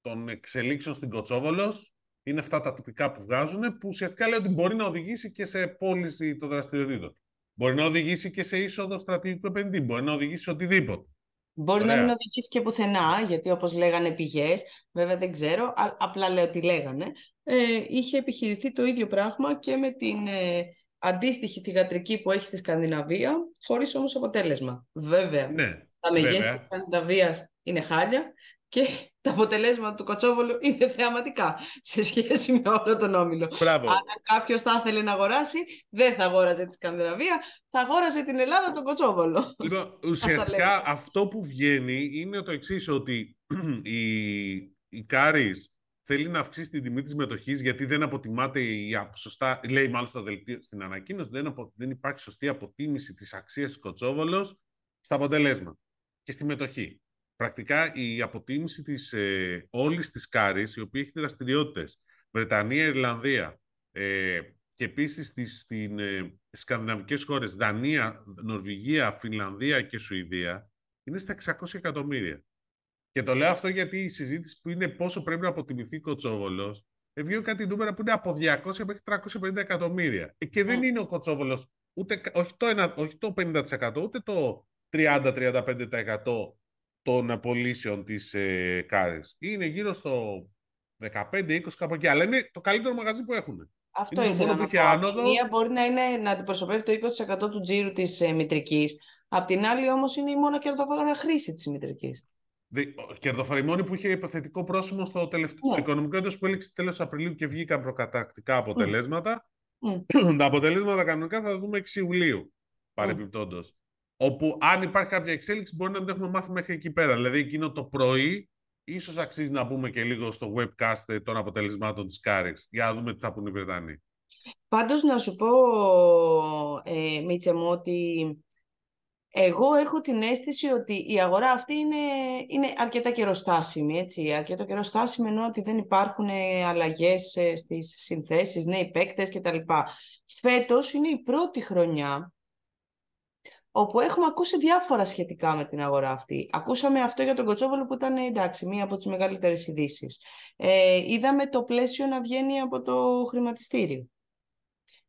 των εξελίξεων στην Κοτσόβολος. Είναι αυτά τα τυπικά που βγάζουν, που ουσιαστικά λέει ότι μπορεί να οδηγήσει και σε πώληση των δραστηριοτήτων. Μπορεί να οδηγήσει και σε είσοδο στρατηγικού επενδυτή. Μπορεί να οδηγήσει σε οτιδήποτε. Μπορεί να μην οδηγήσει και πουθενά, γιατί όπως λέγανε πηγές, βέβαια δεν ξέρω, απλά λέω τι λέγανε, ε, είχε επιχειρηθεί το ίδιο πράγμα και με την ε, αντίστοιχη θηγατρική που έχει στη Σκανδιναβία, χωρίς όμως αποτέλεσμα. Βέβαια, ναι, τα μεγέθη της Σκανδιναβίας είναι χάλια και τα αποτελέσματα του Κοτσόβολου είναι θεαματικά σε σχέση με όλο τον όμιλο. Μπράβο. Αν κάποιος θα ήθελε να αγοράσει, δεν θα αγόραζε τη Σκανδιναβία, θα αγόραζε την Ελλάδα τον Κοτσόβολο. Λοιπόν, ουσιαστικά αυτό που βγαίνει είναι το εξής ότι η, η Κάρις θέλει να αυξήσει την τιμή της μετοχής γιατί δεν αποτιμάται η σωστά, λέει μάλλον στο δελτίο, στην ανακοίνωση, δεν, απο, δεν υπάρχει σωστή αποτίμηση της αξίας της Κοτσόβολος στα αποτελέσματα και στη μετοχή πρακτικά η αποτίμηση της ε, όλης της Κάρης, η οποία έχει δραστηριότητες Βρετανία, Ιρλανδία ε, και επίσης στις, στην, ε, σκανδιναβικές χώρες Δανία, Νορβηγία, Φινλανδία και Σουηδία, είναι στα 600 εκατομμύρια. Και το λέω αυτό γιατί η συζήτηση που είναι πόσο πρέπει να αποτιμηθεί Κοτσόβολος, βγαίνει κάτι νούμερα που είναι από 200 μέχρι 350 εκατομμύρια. Ε, και δεν ναι. είναι ο Κοτσόβολος ούτε, όχι, το, όχι το 50% ούτε το 30-35% των απολύσεων της ε, Κάρης. Είναι γύρω στο 15-20 κάπου εκεί, αλλά είναι το καλύτερο μαγαζί που έχουν. Αυτό είναι το μόνο που έχει άνοδο. μία μπορεί να, είναι, να αντιπροσωπεύει το 20% του τζίρου της ε, μητρικής. Απ' την άλλη όμως είναι η μόνο κερδοφόρα χρήση της μητρικής. Κερδοφορημόνη που είχε υποθετικό πρόσημο στο, τελευταίο, ναι. οικονομικό έτος που έληξε τέλος Απριλίου και βγήκαν προκατακτικά αποτελέσματα. Mm. Τα αποτελέσματα κανονικά θα δούμε 6 Ιουλίου, παρεμπιπτόντως. Όπου αν υπάρχει κάποια εξέλιξη μπορεί να το έχουμε μάθει μέχρι εκεί πέρα. Δηλαδή εκείνο το πρωί ίσως αξίζει να μπούμε και λίγο στο webcast των αποτελεσμάτων της Κάρεξ για να δούμε τι θα πούνε οι Βρετανοί. Πάντως να σου πω, ε, Μίτσε μου, ότι εγώ έχω την αίσθηση ότι η αγορά αυτή είναι, είναι αρκετά καιροστάσιμη, έτσι. Αρκετό καιροστάσιμη ενώ ότι δεν υπάρχουν αλλαγές ε, στις συνθέσεις, νέοι παίκτες κτλ. Φέτος είναι η πρώτη χρονιά όπου έχουμε ακούσει διάφορα σχετικά με την αγορά αυτή. Ακούσαμε αυτό για τον Κοτσόβολο που ήταν εντάξει, μία από τις μεγαλύτερες ειδήσεις. Ε, είδαμε το πλαίσιο να βγαίνει από το χρηματιστήριο.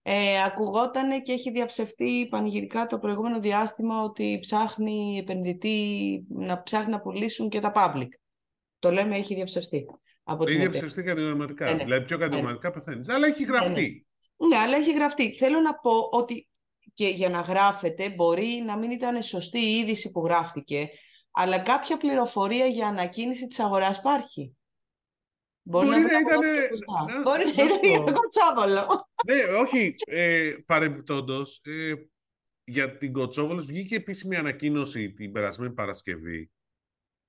Ε, ακουγόταν και έχει διαψευτεί πανηγυρικά το προηγούμενο διάστημα ότι ψάχνει επενδυτή να ψάχνει να πουλήσουν και τα public. Το λέμε έχει διαψευστεί. Από έχει διαψευστεί κατηγορηματικά. Ναι, ναι. Δηλαδή πιο κατηγορηματικά ναι. πεθαίνεις. Αλλά έχει γραφτεί. Ναι, ναι, αλλά έχει γραφτεί. Θέλω να πω ότι και για να γράφετε μπορεί να μην ήταν σωστή η είδηση που γράφτηκε, αλλά κάποια πληροφορία για ανακοίνηση της αγοράς υπάρχει. Μπορεί, μπορεί να, να ήταν... Να, μπορεί να ήταν κοτσόβολο. Ναι, όχι, ε, παρεμπιπτόντως, ε, για την Κοτσόβολος βγήκε επίσημη ανακοίνωση την περασμένη Παρασκευή.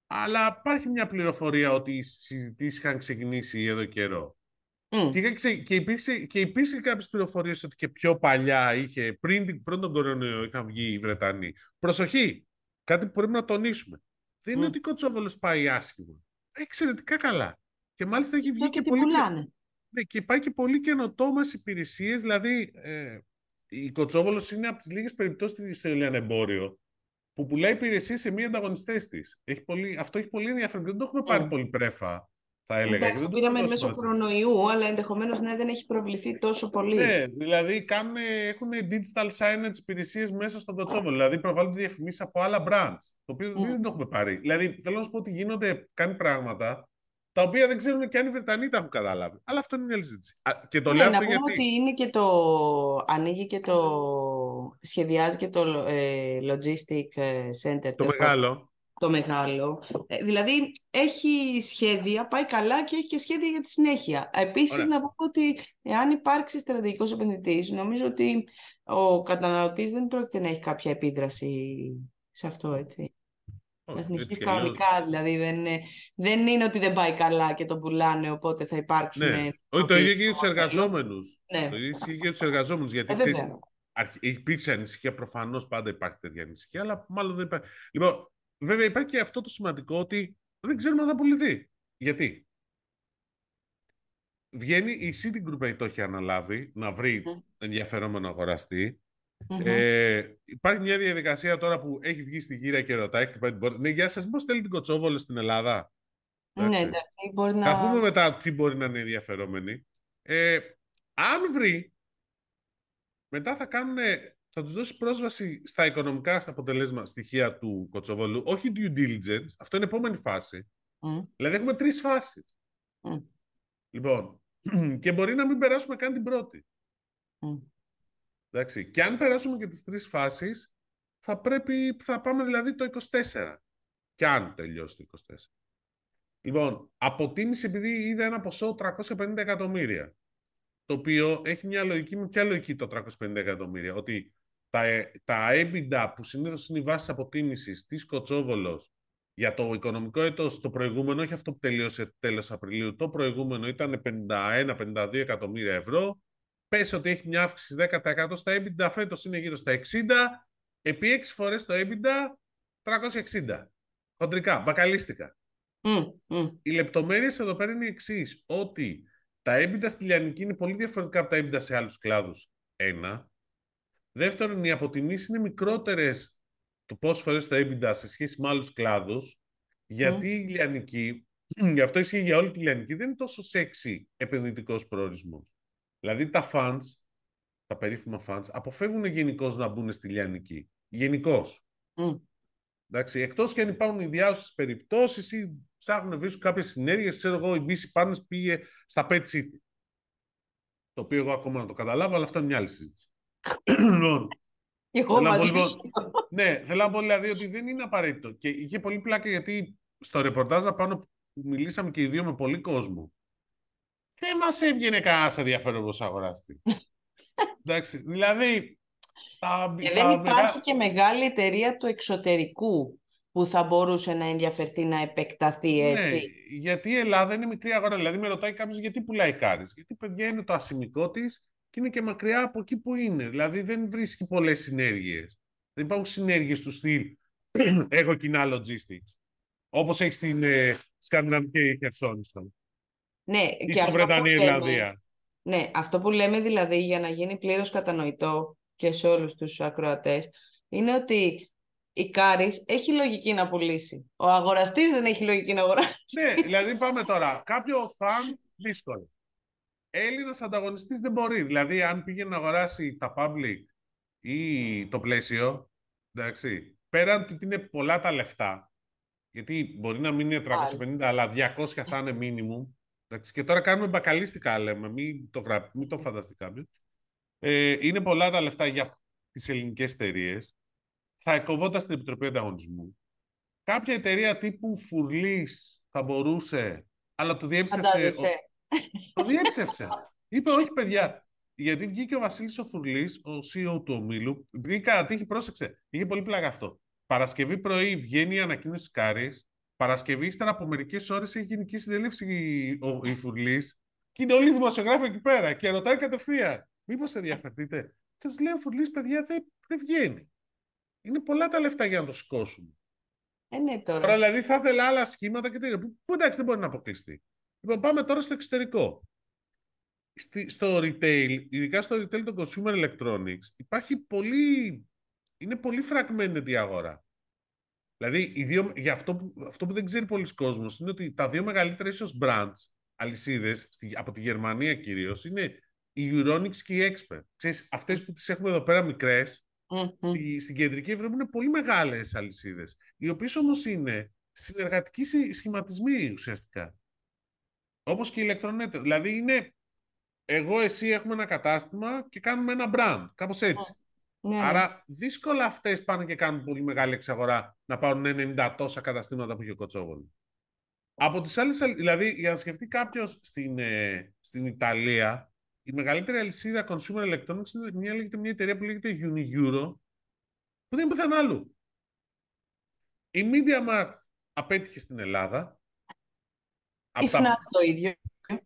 Αλλά υπάρχει μια πληροφορία ότι οι συζητήσεις είχαν ξεκινήσει εδώ καιρό. Mm. Και, ξε... και, υπήρξε, και υπήρξε κάποιες πληροφορίες ότι και πιο παλιά είχε, πριν, πριν τον κορονοϊό είχαν βγει οι Βρετανοί. Προσοχή! Κάτι που πρέπει να τονίσουμε. Δεν είναι ότι ο Κοτσόβολος πάει άσχημα. Εξαιρετικά καλά. Και μάλιστα έχει βγει και, πολύ. Ναι, και πάει και πολύ καινοτόμες υπηρεσίες. Δηλαδή, ε, η Κοτσόβολος είναι από τις λίγες περιπτώσεις στο εμπόριο που πουλάει υπηρεσίες σε μη ανταγωνιστές της. Αυτό έχει πολύ ενδιαφέρον και δεν το έχουμε πάρει Mm. πολύ πρέφα, θα έλεγα. Εντάξει, και το δεν το πήραμε έχουμε μέσω δώσει κορονοϊού, αλλά ενδεχομένως ναι, δεν έχει προβληθεί τόσο πολύ. Ναι, δηλαδή κάνουν, έχουν digital signage υπηρεσίες μέσα στον Κοτσόβολο. Δηλαδή προβάλλουν διαφημίσεις από άλλα brands. Το οποίο εμείς Mm. δεν το έχουμε πάρει. Δηλαδή θέλω να σου πω ότι γίνονται, κάνει πράγματα τα οποία δεν ξέρουν και αν οι Βρετανοί τα έχουν καταλάβει. Αλλά αυτό είναι μια άλλη συζήτηση. Α, Και το Ναι, λέω να αυτό πούμε γιατί. ότι είναι και το, ανοίγει και το, σχεδιάζει και το ε, logistic ε, center, Το τέλος πάντων, μεγάλο. το μεγάλο. Ε, δηλαδή έχει σχέδια, πάει καλά και έχει και σχέδια για τη συνέχεια. Επίσης Ωραία. να πούμε ότι εάν υπάρξει στρατηγικός επενδυτής, νομίζω ότι ο καταναλωτής δεν πρόκειται να έχει κάποια επίδραση σε αυτό, έτσι. Να Όχι, συνεχίσει έτσι κι αλλιώς. κανονικά, δηλαδή δεν είναι, δεν είναι ότι δεν πάει καλά και τον πουλάνε, οπότε θα υπάρξουν... Ναι. Όχι, το ίδιο και για τους εργαζόμενους. Ναι, Το ίδιο ισχύει και για τους εργαζόμενους. Γιατί ε, ξέρεις, βέβαια. αρχι- υπήρξε ανησυχία, προφανώς πάντα υπάρχει τέτοια ανησυχία, αλλά μάλλον δεν υπάρχει. Λοιπόν, βέβαια υπάρχει και αυτό το σημαντικό ότι δεν ξέρουμε αν θα πουληθεί. Γιατί; Βγαίνει η Citigroup το έχει αναλάβει να βρει Μμ. ενδιαφερόμενο αγοραστή. Μμμ. Ε, υπάρχει μια διαδικασία τώρα που έχει βγει στη γύρα και ρωτάει, χτυπάει την πόρτα. Ναι, γεια σας, μήπως θέλει την Κοτσόβολο στην Ελλάδα; Ναι, Εντάξει. εντάξει, μπορεί να... Θα πούμε μετά ποιοι μπορεί να είναι ενδιαφερόμενοι. Ε, αν βρει, μετά θα κάνουν, θα τους δώσει πρόσβαση στα οικονομικά, στα αποτελέσματα, στοιχεία του Κοτσοβολού, όχι due diligence, αυτό είναι η επόμενη φάση. Μμ, Δηλαδή έχουμε τρεις φάσεις. μμ, Λοιπόν, και μπορεί να μην περάσουμε καν την πρώτη. μμ. Εντάξει. Και αν περάσουμε και τις τρεις φάσεις, θα πρέπει, θα πάμε δηλαδή το 24. Και αν τελειώσει το 24. Λοιπόν, αποτίμηση επειδή είδα ένα ποσό 350 εκατομμύρια. Το οποίο έχει μια λογική, με ποια λογική το 350 εκατομμύρια. Ότι τα, ε, τα EBITDA που συνήθως είναι η βάση αποτίμησης της Κοτσόβολος για το οικονομικό έτος το προηγούμενο, όχι αυτό που τελείωσε τέλος Απριλίου, το προηγούμενο ήταν 51-52 εκατομμύρια ευρώ. Πες ότι έχει μια αύξηση 10% στα EBITDA, φέτος είναι γύρω στα 60, επί 6 φορές το EBITDA 360. Χοντρικά, μπακαλίστικα. Μμ, μμ. Οι λεπτομέρειες εδώ πέρα είναι οι εξής ότι τα EBITDA στη Λιανική είναι πολύ διαφορετικά από τα EBITDA σε άλλους κλάδους. Ένα. Δεύτερον, οι αποτιμήσεις είναι μικρότερες το πόσες φορές το EBITDA σε σχέση με άλλους κλάδους, γιατί η Λιανική, γι' αυτό ισχύει για όλη τη Λιανική, δεν είναι τόσο σεξι επενδυτικός προορισμός. Δηλαδή τα funds, τα περίφημα funds, αποφεύγουν γενικώς να μπουν στη Λιανική. Γενικώς. Μμ. Εντάξει, εκτός και αν υπάρχουν ιδιάζουσες περιπτώσεις ή ψάχνουν να βρίσκουν κάποιες συνέργειες, ξέρω εγώ, η BC Partners πήγε στα Pet City. Το οποίο εγώ ακόμα να το καταλάβω, αλλά αυτό είναι μια άλλη συζήτηση. Λοιπόν, Και εγώ Θέλω να πω, μαζί. λοιπόν, ναι, θέλω να πω δηλαδή ότι δεν είναι απαραίτητο. Και είχε πολύ πλάκα γιατί στο ρεπορτάζ απάνω που μιλήσαμε και οι δύο με πολύ κόσμο. Δεν μας έβγαινε κανένας ενδιαφέρον αγοράστη. Εντάξει, δηλαδή... Τα, Και τα δεν μεγά- υπάρχει και μεγάλη εταιρεία του εξωτερικού που θα μπορούσε να ενδιαφερθεί να επεκταθεί έτσι. Ναι, γιατί η Ελλάδα είναι μικρή αγορά. Δηλαδή, με ρωτάει κάποιος γιατί πουλάει κάρις; Γιατί παιδιά είναι το ασημικό της και είναι και μακριά από εκεί που είναι. Δηλαδή, δεν βρίσκει πολλές συνέργειες. Δεν υπάρχουν συνέργειες του στυλ. Έχω κοινά logistics. Όπως έχεις στην ε, Σκανδιναβική Χερσόνησο Ναι, ή και στο αυτό που Βρετανία λέμε- Ιρλανδία. Ναι, αυτό που λέμε δηλαδή για να γίνει πλήρως κατανοητό και σε όλους τους ακροατές είναι ότι η Κάρις έχει λογική να πουλήσει. Ο αγοραστής δεν έχει λογική να αγοράσει. ναι, δηλαδή πάμε τώρα. Κάποιο φαν δύσκολο. Έλληνας ανταγωνιστής δεν μπορεί. Δηλαδή, αν πήγαινε να αγοράσει τα public ή το πλαίσιο, εντάξει, πέραν ότι είναι πολλά τα λεφτά, γιατί μπορεί να μην είναι 350, αλλά 200 θα είναι minimum. Εντάξει, και τώρα κάνουμε μπακαλίστικα, λέμε, μην το, γρα... μην το φανταστεί κάποιο. Ε, είναι πολλά τα λεφτά για τις ελληνικές εταιρείες. Θα εκοβόταν στην Επιτροπή Ανταγωνισμού. Κάποια εταιρεία τύπου Φουρλής θα μπορούσε, αλλά το διέψευσε... Φαντάζεσαι. Το διέψευσε. Είπε, όχι παιδιά. Γιατί βγήκε ο Βασίλης ο Φουρλής, ο CEO του ομίλου, επειδή κατά τύχη πρόσεξε, είχε πολύ πλάκα αυτό. Παρασκευή πρωί βγαίνει η ανακοίνωση της Κάρης, Παρασκευή ύστερα από μερικές ώρες έχει γενική συνέλευση η, ο, η Φουρλής και είναι όλοι οι δημοσιογράφοι εκεί πέρα και ρωτάει κατευθείαν. Μήπως ενδιαφερθείτε; Και τους λέει ο Φουρλής, παιδιά, δεν, δεν βγαίνει. Είναι πολλά τα λεφτά για να το σηκώσουμε. Ε, ναι, τώρα. Τώρα δηλαδή θα ήθελα άλλα σχήματα και τέτοια. Που, που εντάξει δεν μπορεί να αποκλειστεί. Λοιπόν, πάμε τώρα στο εξωτερικό. Στη, στο retail, ειδικά στο retail των consumer electronics, υπάρχει πολύ. Είναι πολύ fragmented η αγορά. Δηλαδή, οι δύο, για αυτό, που, αυτό που δεν ξέρει πολλοί κόσμος είναι ότι τα δύο μεγαλύτερα ίσως brands, αλυσίδες, από τη Γερμανία κυρίως, είναι η Euronics και η Expert. Ξέρεις, αυτές που τις έχουμε εδώ πέρα μικρές, Μμμ. στη, στην κεντρική Ευρώπη είναι πολύ μεγάλες αλυσίδες, οι οποίες όμως είναι συνεργατικοί συ- σχηματισμοί ουσιαστικά. Όπως και η ηλεκτρονέτα. Δηλαδή είναι εγώ, εσύ έχουμε ένα κατάστημα και κάνουμε ένα brand, κάπως έτσι. Ναι, ναι. Άρα δύσκολα αυτές πάνε και κάνουν πολύ μεγάλη εξαγορά να πάρουν 90 τόσα καταστήματα που έχει ο Κοτσόβολη. Από τις άλλες, αλ- δηλαδή για να σκεφτεί κάποιος στην, ε, στην Ιταλία, η μεγαλύτερη αλυσίδα consumer electronics είναι μια, λέγεται, μια εταιρεία που λέγεται Unieuro, που δεν είναι πουθενά άλλου. Η MediaMarkt απέτυχε στην Ελλάδα. Η Από τα- FNAC το ίδιο.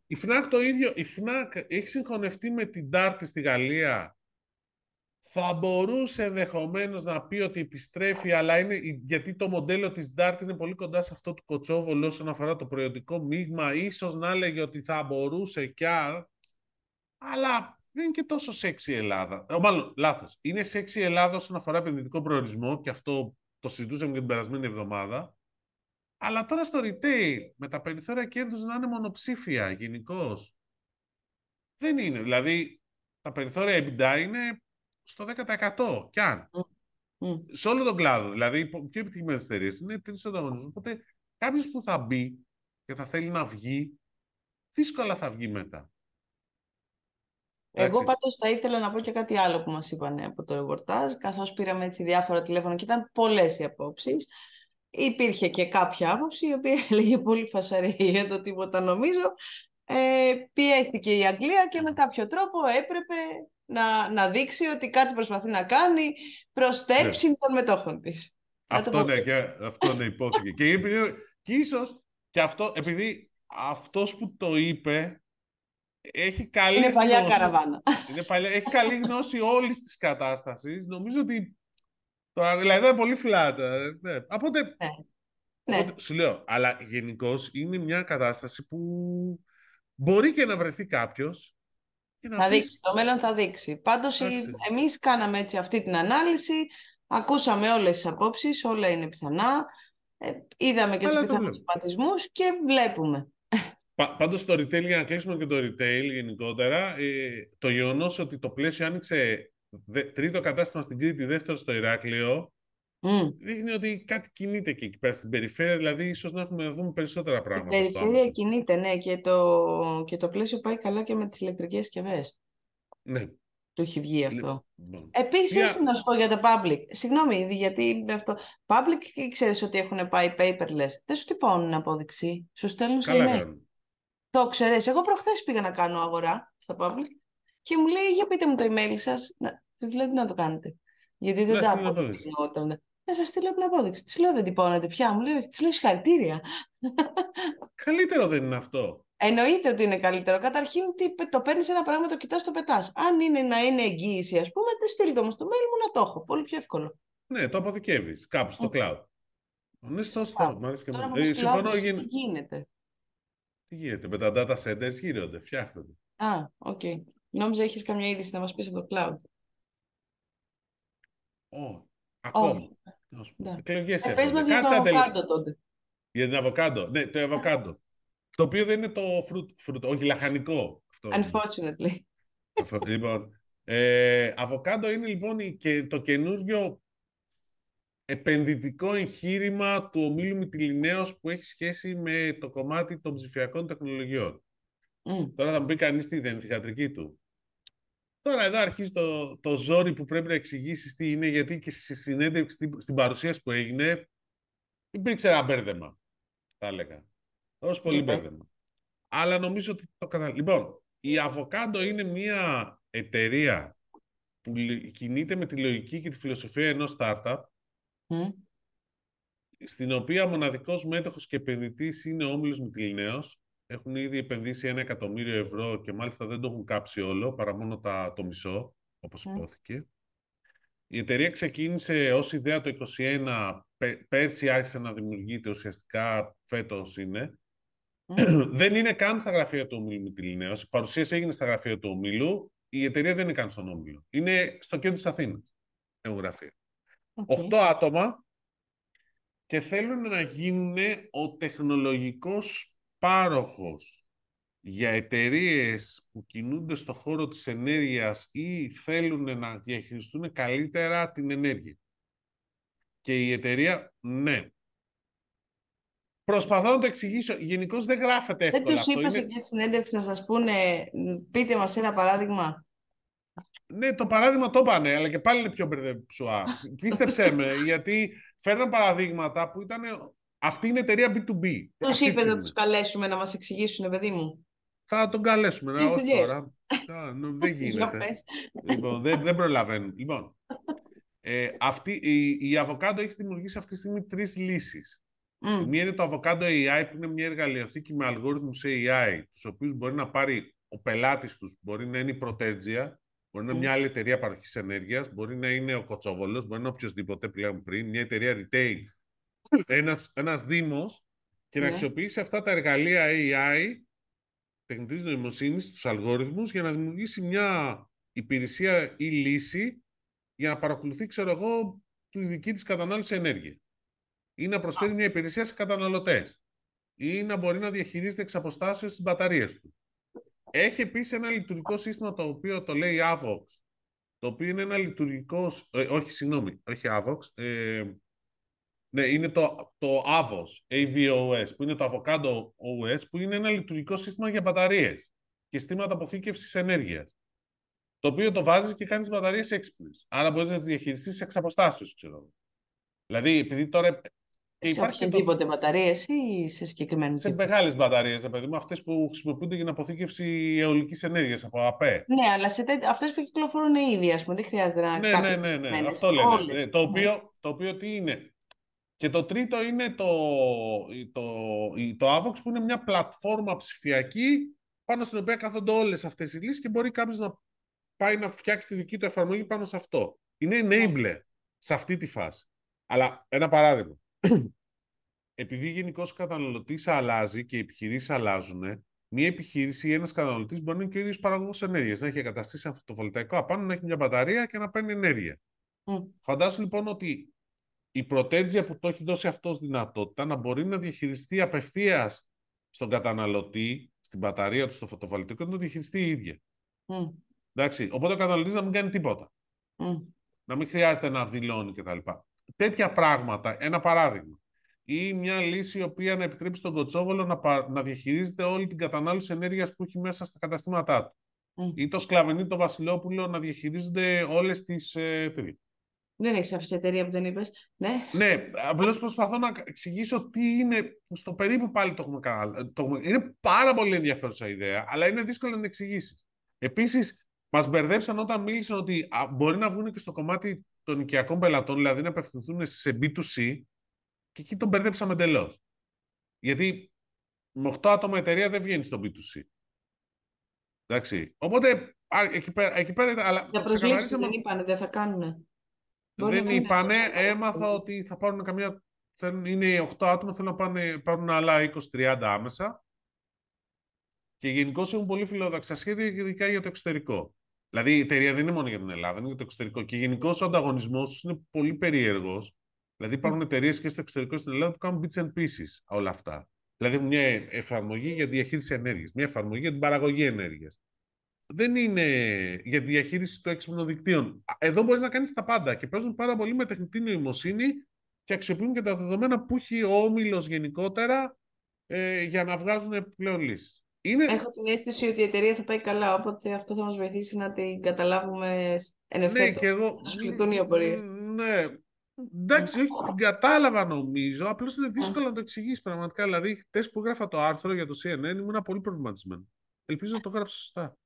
η FNAC το ίδιο. Η FNAC έχει συγχωνευτεί με την Darty στη Γαλλία. Θα μπορούσε ενδεχομένως να πει ότι επιστρέφει, αλλά είναι γιατί το μοντέλο της Dart είναι πολύ κοντά σε αυτό του Κοτσόβολου όσον αφορά το προϊόντικό μείγμα. Ίσως να έλεγε ότι θα μπορούσε κι α... Αλλά δεν είναι και τόσο σεξι η Ελλάδα. Ε, μάλλον, λάθος. Είναι σεξι η Ελλάδα όσον αφορά επενδυτικό προορισμό και αυτό το συζητούσαμε και την περασμένη εβδομάδα. Αλλά τώρα στο retail, με τα περιθώρια κέρδους να είναι μονοψήφια γενικώς. Δεν είναι. Δηλαδή, τα περιθώρια EBITDA είναι στο 10% κι αν. Μμ. Σε όλο τον κλάδο. Δηλαδή, οι πιο επιτυχημένε εταιρείε είναι τέτοιους ανταγωνισμούς. Οπότε, κάποιος που θα μπει και θα θέλει να βγει, δύσκολα θα βγει μετά. Εγώ Εντάξει. πάντως θα ήθελα να πω και κάτι άλλο που μας είπαν από το ρεπορτάζ, καθώς πήραμε έτσι διάφορα τηλέφωνα και ήταν πολλές οι απόψεις. Υπήρχε και κάποια άποψη η οποία έλεγε πολύ φασαρή για το τίποτα νομίζω. Ε, πιέστηκε η Αγγλία και με κάποιο τρόπο έπρεπε να, να δείξει ότι κάτι προσπαθεί να κάνει προς στέψη των μετόχων της. Να το Αυτό πω. ναι, και αυτό ναι, υπόθηκε. και, επειδή, και ίσως και αυτό, επειδή αυτός που το είπε έχει καλή Είναι παλιά γνώση. καραβάνα. Είναι παλιά, έχει καλή γνώση όλης της κατάστασης. Νομίζω ότι το, δηλαδή ήταν πολύ φλάτα. Ναι. Οπότε, Ναι. οπότε, σου λέω, αλλά γενικώς είναι μια κατάσταση που μπορεί και να βρεθεί κάποιος και να Θα πεις, δείξει, το μέλλον θα δείξει. Πάντως η- Εντάξει. εμείς κάναμε έτσι αυτή την ανάλυση, ακούσαμε όλες τις απόψεις, όλα είναι πιθανά, ε, είδαμε και τους Αλλά το πιθανούς βλέπουμε. σχηματισμούς και βλέπουμε. Πα, πάντως το retail, για να κλείσουμε και το retail γενικότερα, ε, το γεγονός ότι το πλαίσιο άνοιξε δε, τρίτο κατάστημα στην Κρήτη, δεύτερο στο Ηράκλειο, Μμ. δείχνει ότι κάτι κινείται και εκεί πέρα στην περιφέρεια, δηλαδή ίσως να έχουμε να δούμε περισσότερα Η πράγματα. στο περιφέρεια άμεσο. κινείται, ναι, και το, και το πλαίσιο πάει καλά και με τις ηλεκτρικές συσκευές. Ναι. Του έχει βγει αυτό. Λοιπόν. Επίσης, Μια- να σου πω για το public. Συγγνώμη, γιατί με αυτό. Public ξέρεις ότι έχουν πάει paperless. Δεν σου τυπώνουν απόδειξη. Σου στέλνουν σε Καλά email. κάνουν. Το ξέρεις. Εγώ προχθές πήγα να κάνω αγορά στα public και μου λέει, για πείτε μου το email σας. Να, της λέω, τι να το κάνετε; Γιατί δεν Να τα στείλω αποδείχνω όταν... Να σας στείλω την απόδειξη. Της λέω, δεν τυπώνετε πια. Μου λέει, «Όχι». της λέω, συγχαρητήρια. Καλύτερο δεν είναι αυτό. Εννοείται ότι είναι καλύτερο. Καταρχήν, τι, το παίρνεις ένα πράγμα, το κοιτάς, το πετάς. Αν είναι να είναι εγγύηση, ας πούμε, δεν στείλτε όμως το mail μου να το έχω. Πολύ πιο εύκολο. Ναι, το αποθηκεύεις κάπου στο Mm. cloud. Ναι, στο Cloud. στο. Μ' αρέσει και Τώρα εμένα. με Ε, το συμφωνώ. cloud, γεν- τι γίνεται; Τι γίνεται, με τα data centers γίνονται, φτιάχνονται. Α, οκ. Νόμιζα έχει καμιά είδηση να μας πεις από το cloud. Ω, ακόμα. Όχι. Να σου πω. Ναι. Εκλογές Ε, πες έρχονται. μας για το Κάτσε να τελε- Avokado τότε. Για την αβοκάντο. Ναι, το αβοκάντο. το οποίο δεν είναι το φρούτ, φρούτ όχι λαχανικό. Αυτό είναι. Unfortunately. Αυτό, λοιπόν, ε, αβοκάντο είναι λοιπόν η- και το καινούριο επενδυτικό εγχείρημα του ομίλου Μητυλινέως που έχει σχέση με το κομμάτι των ψηφιακών τεχνολογιών. Μμ. Τώρα θα μου πει κανείς τι δεν είναι η θεατρική του. Τώρα εδώ αρχίζει το, το ζόρι που πρέπει να εξηγήσεις τι είναι, γιατί και στη συνέντευξη, στην, στην παρουσίαση που έγινε, υπήρξε ένα μπέρδεμα, θα έλεγα. Ως πολύ Για πες. μπέρδεμα. Αλλά νομίζω ότι το καταλαβαίνω. Λοιπόν, η Avocado είναι μια εταιρεία που λι- κινείται με τη λογική και τη φιλοσοφία ενός startup, Μμ. στην οποία μοναδικός μέτοχος και επενδυτής είναι ο Όμιλος Μητυλινέως. Έχουν ήδη επενδύσει ένα εκατομμύριο ευρώ και μάλιστα δεν το έχουν κάψει όλο, παρά μόνο τα, το μισό, όπως Μμ. υπόθηκε. Η εταιρεία ξεκίνησε ως ιδέα το 2021, πε- πέρσι άρχισε να δημιουργείται, ουσιαστικά φέτος είναι. Μμ. δεν είναι καν στα γραφεία του Ομίλου Μητυλινέως. Η παρουσίαση έγινε στα γραφεία του Ομίλου. Η εταιρεία δεν είναι καν στον Όμιλο. Είναι στο κέντρο της Αθήνας. Έχουν γραφεία. Οκ. Οχτώ άτομα και θέλουν να γίνουν ο τεχνολογικός πάροχος για εταιρείες που κινούνται στο χώρο της ενέργειας ή θέλουν να διαχειριστούν καλύτερα την ενέργεια. Και η εταιρεία, ναι. Προσπαθώ να το εξηγήσω. Γενικώς δεν γράφεται εύκολα. Δεν του είπα σε μια συνέντευξη να σας πούνε, πείτε μας ένα παράδειγμα. Ναι, το παράδειγμα το είπανε, αλλά και πάλι είναι πιο μπερδεψουά. Πίστεψέ με, γιατί φέρναν παραδείγματα που ήταν. Αυτή είναι εταιρεία B2B. Του είπε να τους καλέσουμε να μας εξηγήσουν, παιδί μου; Θα τον καλέσουμε. Να, όχι τώρα. δεν γίνεται. λοιπόν, δεν, δεν προλαβαίνουν. Λοιπόν, ε, αυτή, η, η Avocado έχει δημιουργήσει αυτή τη στιγμή τρεις λύσεις. Mm. Μία είναι το Avocado AI, που είναι μια εργαλειοθήκη με αλγόριθμους AI, τους οποίους μπορεί να πάρει ο πελάτης τους, μπορεί να είναι η Protergia, μπορεί να είναι μια άλλη εταιρεία παροχής ενέργειας, μπορεί να είναι ο Κοτσόβολος, μπορεί να είναι οποιοδήποτε πλέον πριν, μια εταιρεία retail, ένας, ένας δήμος, και να ναι. αξιοποιήσει αυτά τα εργαλεία AI, τεχνητής νοημοσύνης, τους αλγόριθμους, για να δημιουργήσει μια υπηρεσία ή λύση για να παρακολουθεί, ξέρω εγώ, τη δική της κατανάλωση ενέργεια ή να προσφέρει μια υπηρεσία σε καταναλωτές ή να μπορεί να διαχειρίζεται εξ αποστάσεως τις μπαταρίες του. Έχει επίσης ένα λειτουργικό σύστημα το οποίο το λέει AVOX, το οποίο είναι ένα λειτουργικός. Ε, όχι, συγγνώμη, όχι AVOX. Ε, ναι, είναι το, το AVOS, AVOS, που είναι το Avocado OS, που είναι ένα λειτουργικό σύστημα για μπαταρίες και συστήματα αποθήκευσης ενέργειας. Το οποίο το βάζεις και κάνεις τι μπαταρίες έξυπνες. Άρα μπορείς να τις διαχειριστείς εξ αποστάσεως, ξέρω. Δηλαδή, επειδή τώρα σε οποιασδήποτε το... μπαταρίες ή σε συγκεκριμένε. Σε μεγάλες μπαταρίες, παιδί μου, αυτές που χρησιμοποιούνται για την αποθήκευση αιωλικής ενέργειας από ΑΠΕ. Ναι, αλλά σε τέ... αυτές που κυκλοφορούν ήδη, ας πούμε, δεν χρειάζεται να. Ναι, ναι, ναι, ναι, ναι. αυτό λένε. Όλες. Ε, το, οποίο, ναι. το οποίο τι είναι; Και το τρίτο είναι το, το, το Avox που είναι μια πλατφόρμα ψηφιακή πάνω στην οποία κάθονται όλες αυτές οι λύσεις και μπορεί κάποιος να πάει να φτιάξει τη δική του εφαρμογή πάνω σε αυτό. Είναι enabler σε αυτή τη φάση. Αλλά ένα παράδειγμα επειδή γενικώς ο καταναλωτής αλλάζει και οι επιχειρήσεις αλλάζουν, μια επιχείρηση ή ένας καταναλωτής μπορεί να είναι και ο ίδιος παραγωγός ενέργειας. Να έχει εγκαταστήσει ένα φωτοβολταϊκό απάνω, να έχει μια μπαταρία και να παίρνει ενέργεια. Mm. Φαντάσου λοιπόν ότι η πρωτέτζια που το έχει δώσει αυτός δυνατότητα να μπορεί να διαχειριστεί απευθείας στον καταναλωτή, στην μπαταρία του, στο φωτοβολταϊκό, να το διαχειριστεί η ίδια. Mm. Εντάξει, οπότε ο καταναλωτής να μην κάνει τίποτα. Mm. Να μην χρειάζεται να δηλώνει κτλ τέτοια πράγματα, ένα παράδειγμα, ή μια λύση η οποία να επιτρέπει στον Κοτσόβολο να, να διαχειρίζεται όλη την κατανάλωση ενέργειας που έχει μέσα στα καταστήματά του. Mm. Ή το Σκλαβενί το Βασιλόπουλο να διαχειρίζονται όλες τις ε, Δεν έχεις αφήσει εταιρεία που δεν είπες. Ναι, ναι απλώς προσπαθώ να εξηγήσω τι είναι. Στο περίπου πάλι το έχουμε κάνει. Είναι πάρα πολύ ενδιαφέρουσα ιδέα, αλλά είναι δύσκολο να την εξηγήσεις. Επίσης, μας μπερδέψαν όταν μίλησαν ότι μπορεί να βγουν και στο κομμάτι των οικιακών πελατών, δηλαδή να απευθυνθούν σε B2C, και εκεί τον μπερδέψαμε εντελώς. Γιατί με 8 άτομα εταιρεία δεν βγαίνει στο B2C. Εντάξει. Οπότε εκεί πέρα, εκεί πέρα αλλά Για προσλήψη δεν είπανε, δεν θα κάνουν. Δεν είπανε, έμαθα ότι θα πάρουν καμιά, είναι 8 άτομα, θέλουν να πάνε, πάρουν άλλα 20-30 άμεσα. Και γενικώς έχουν πολύ φιλόδοξα σχέδια, ειδικά για το εξωτερικό. Δηλαδή η εταιρεία δεν είναι μόνο για την Ελλάδα, είναι για το εξωτερικό. Και γενικώς ο ανταγωνισμός είναι πολύ περίεργος. Δηλαδή υπάρχουν mm. εταιρείες και στο εξωτερικό στην Ελλάδα που κάνουν bits and pieces όλα αυτά. Δηλαδή μια εφαρμογή για διαχείριση ενέργειας, μια εφαρμογή για την παραγωγή ενέργειας. Δεν είναι για τη διαχείριση των έξυπνων δικτύων. Εδώ μπορείς να κάνεις τα πάντα και παίζουν πάρα πολύ με τεχνητή νοημοσύνη και αξιοποιούν και τα δεδομένα που έχει ο όμιλος γενικότερα ε, για να βγάζουν πλέον λύσεις. Είναι... Έχω την αίσθηση ότι η εταιρεία θα πάει καλά, οπότε αυτό θα μας βοηθήσει να την καταλάβουμε εν ευθέτω. Ναι, και εγώ... Να οι απορίες. Ναι, εντάξει, όχι, την κατάλαβα νομίζω, απλώς είναι δύσκολο να το εξηγήσεις πραγματικά. Δηλαδή, χτες που έγραφα το άρθρο για το CNN ήμουν πολύ προβληματισμένος. Ελπίζω να το γράψω σωστά.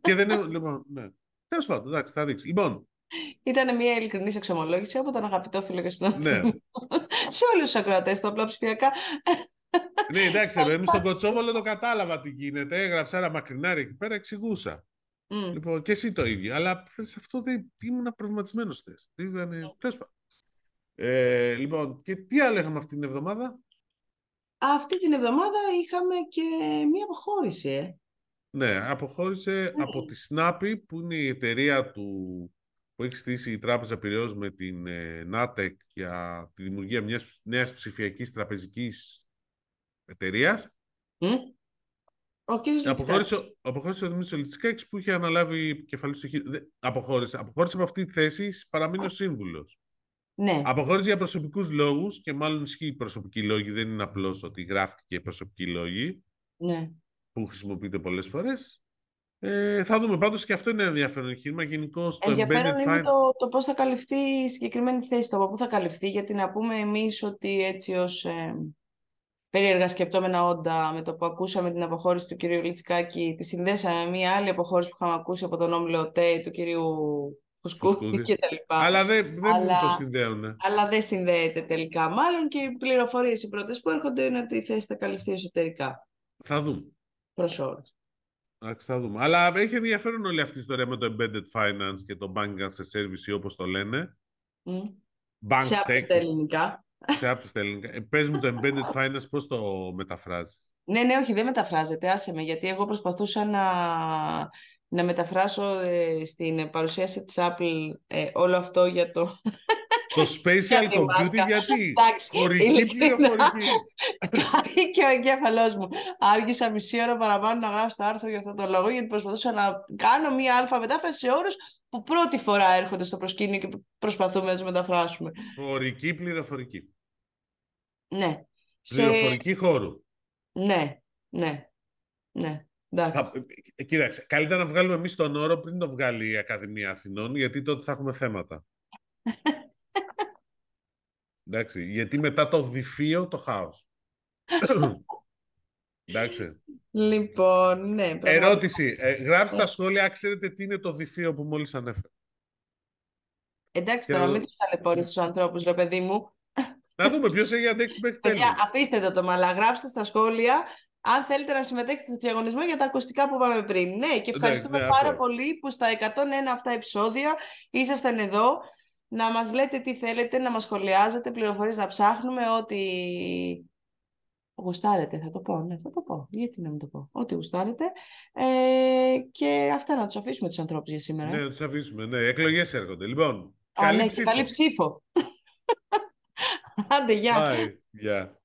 Και δεν είναι. Λοιπόν, ναι. Τέλος πάντων, εντάξει, θα δείξει. Λοιπόν, ήταν μια ειλικρινής εξομολόγηση από τον αγαπητό φίλο και στον ναι. Σε όλους τους ακροατές, το απλά ψηφιακά. Ναι, εντάξει, εμείς στον Κοτσόβολο το κατάλαβα τι γίνεται. Έγραψα ένα μακρινάρι εκεί πέρα, εξηγούσα. Mm. Λοιπόν, και εσύ το ίδιο. Αλλά σε αυτό δεν ήμουν προβληματισμένο χθε. Ήταν. Mm. Ε, λοιπόν, και τι άλλο είχαμε αυτή την εβδομάδα; Αυτή την εβδομάδα είχαμε και μία αποχώρηση. Ε. Ναι, αποχώρησε ναι. από τη Snappy, που είναι η εταιρεία του που έχει στήσει η Τράπεζα Πυραιός με την ε, ΝΑΤΕΚ για τη δημιουργία μιας νέας ψηφιακής τραπεζικής εταιρείας. Μμ. Ο κύριος Αποχώρησε, Λιτσικάκης. ο- αποχώρησε ο Δημήτρης Λιτσικάκης που είχε αναλάβει κεφαλής στο χείρο. Δεν- Αποχώρησε. Αποχώρησε από αυτή τη θέση, παραμείνει ο σύμβουλος. Ναι, Αποχώρησε για προσωπικούς λόγους και μάλλον ισχύει οι προσωπικοί λόγοι, δεν είναι απλώς ότι γράφτηκε προσωπικοί λόγοι ναι. Που χρησιμοποιείται πολλές φορές. Ε, θα δούμε πάντως και αυτό είναι ένα ενδιαφέρον εγχείρημα. Γενικώ το Ενδιαφέρον embedded είναι finance. το, το πώς θα καλυφθεί η συγκεκριμένη θέση, το από πού θα καλυφθεί, γιατί να πούμε εμείς ότι έτσι ως ε, περίεργα σκεπτόμενα όντα με το που ακούσαμε την αποχώρηση του κυρίου Λιτσικάκη, τη συνδέσαμε με μια άλλη αποχώρηση που είχαμε ακούσει από τον όμιλο ΟΤΕ του κυρίου Φουσκούδη Φουσκούδη. και τα λοιπά. Αλλά δεν, δεν Αλλά- το συνδέουν. Αλλά δεν συνδέεται τελικά. Μάλλον και οι πληροφορίες οι πρώτες που έρχονται είναι ότι η θέση θα καλυφθεί εσωτερικά. Θα δούμε. Προς όρους. Εντάξει, θα δούμε. Αλλά έχει ενδιαφέρον όλη αυτή η ιστορία με το embedded finance και το banking as a service, όπως το λένε. Μμ. Bank Σε tech. άπιστα ελληνικά. Σε άπτυστα ελληνικά. Ε, πες μου το embedded finance πώς το μεταφράζεις; Ναι, ναι, όχι, δεν μεταφράζεται, άσε με, γιατί εγώ προσπαθούσα να, να μεταφράσω ε, στην παρουσίαση της Apple ε, όλο αυτό για το... Το spatial Για τη μάσκα. computing γιατί; Εντάξει, Χωρική ειλικρινά. πληροφορική. Καεί και ο εγκέφαλός μου. Άργησα μισή ώρα παραπάνω να γράψω το άρθρο για αυτόν τον λόγο, γιατί προσπαθούσα να κάνω μία αλφα μετάφραση σε όρους που πρώτη φορά έρχονται στο προσκήνιο και προσπαθούμε να τους μεταφράσουμε. Χωρική πληροφορική. Ναι. Σε... Πληροφορική χώρου. Ναι, ναι, ναι. Εντάξει. Θα, ε, κοίταξε, καλύτερα να βγάλουμε εμείς τον όρο πριν το βγάλει η Ακαδημία Αθηνών, γιατί τότε θα έχουμε θέματα. Εντάξει, γιατί μετά το διφύο το χάος. Εντάξει. Λοιπόν, ναι. πραγματικά. Ερώτηση. Ε, γράψτε στα σχόλια, αν ξέρετε τι είναι το διφύο που μόλις ανέφερα. Εντάξει, Και τώρα να- μην τους ταλαιπωρείς τους ανθρώπους, ρε παιδί μου. Να δούμε ποιος έχει αντέξει μέχρι τέλους. Παιδιά, αφήστε το το μαλά, γράψτε στα σχόλια αν θέλετε να συμμετέχετε στο διαγωνισμό για τα ακουστικά που είπαμε πριν. Ναι, και ευχαριστούμε ναι, πάρα αυτό. πολύ που στα 101 αυτά επεισόδια ήσασταν εδώ να μας λέτε τι θέλετε, να μας σχολιάζετε, πληροφορίες να ψάχνουμε, ό,τι γουστάρετε, θα το πω, ναι, θα το πω, γιατί να μην το πω, ό,τι γουστάρετε. Ε, και αυτά να τους αφήσουμε τους ανθρώπους για σήμερα. Ναι, να τους αφήσουμε. Ναι, εκλογές έρχονται. Λοιπόν, Α, καλή ναι, και ψήφο. καλή ψήφο. Άντε, γεια. Bye. Γεια.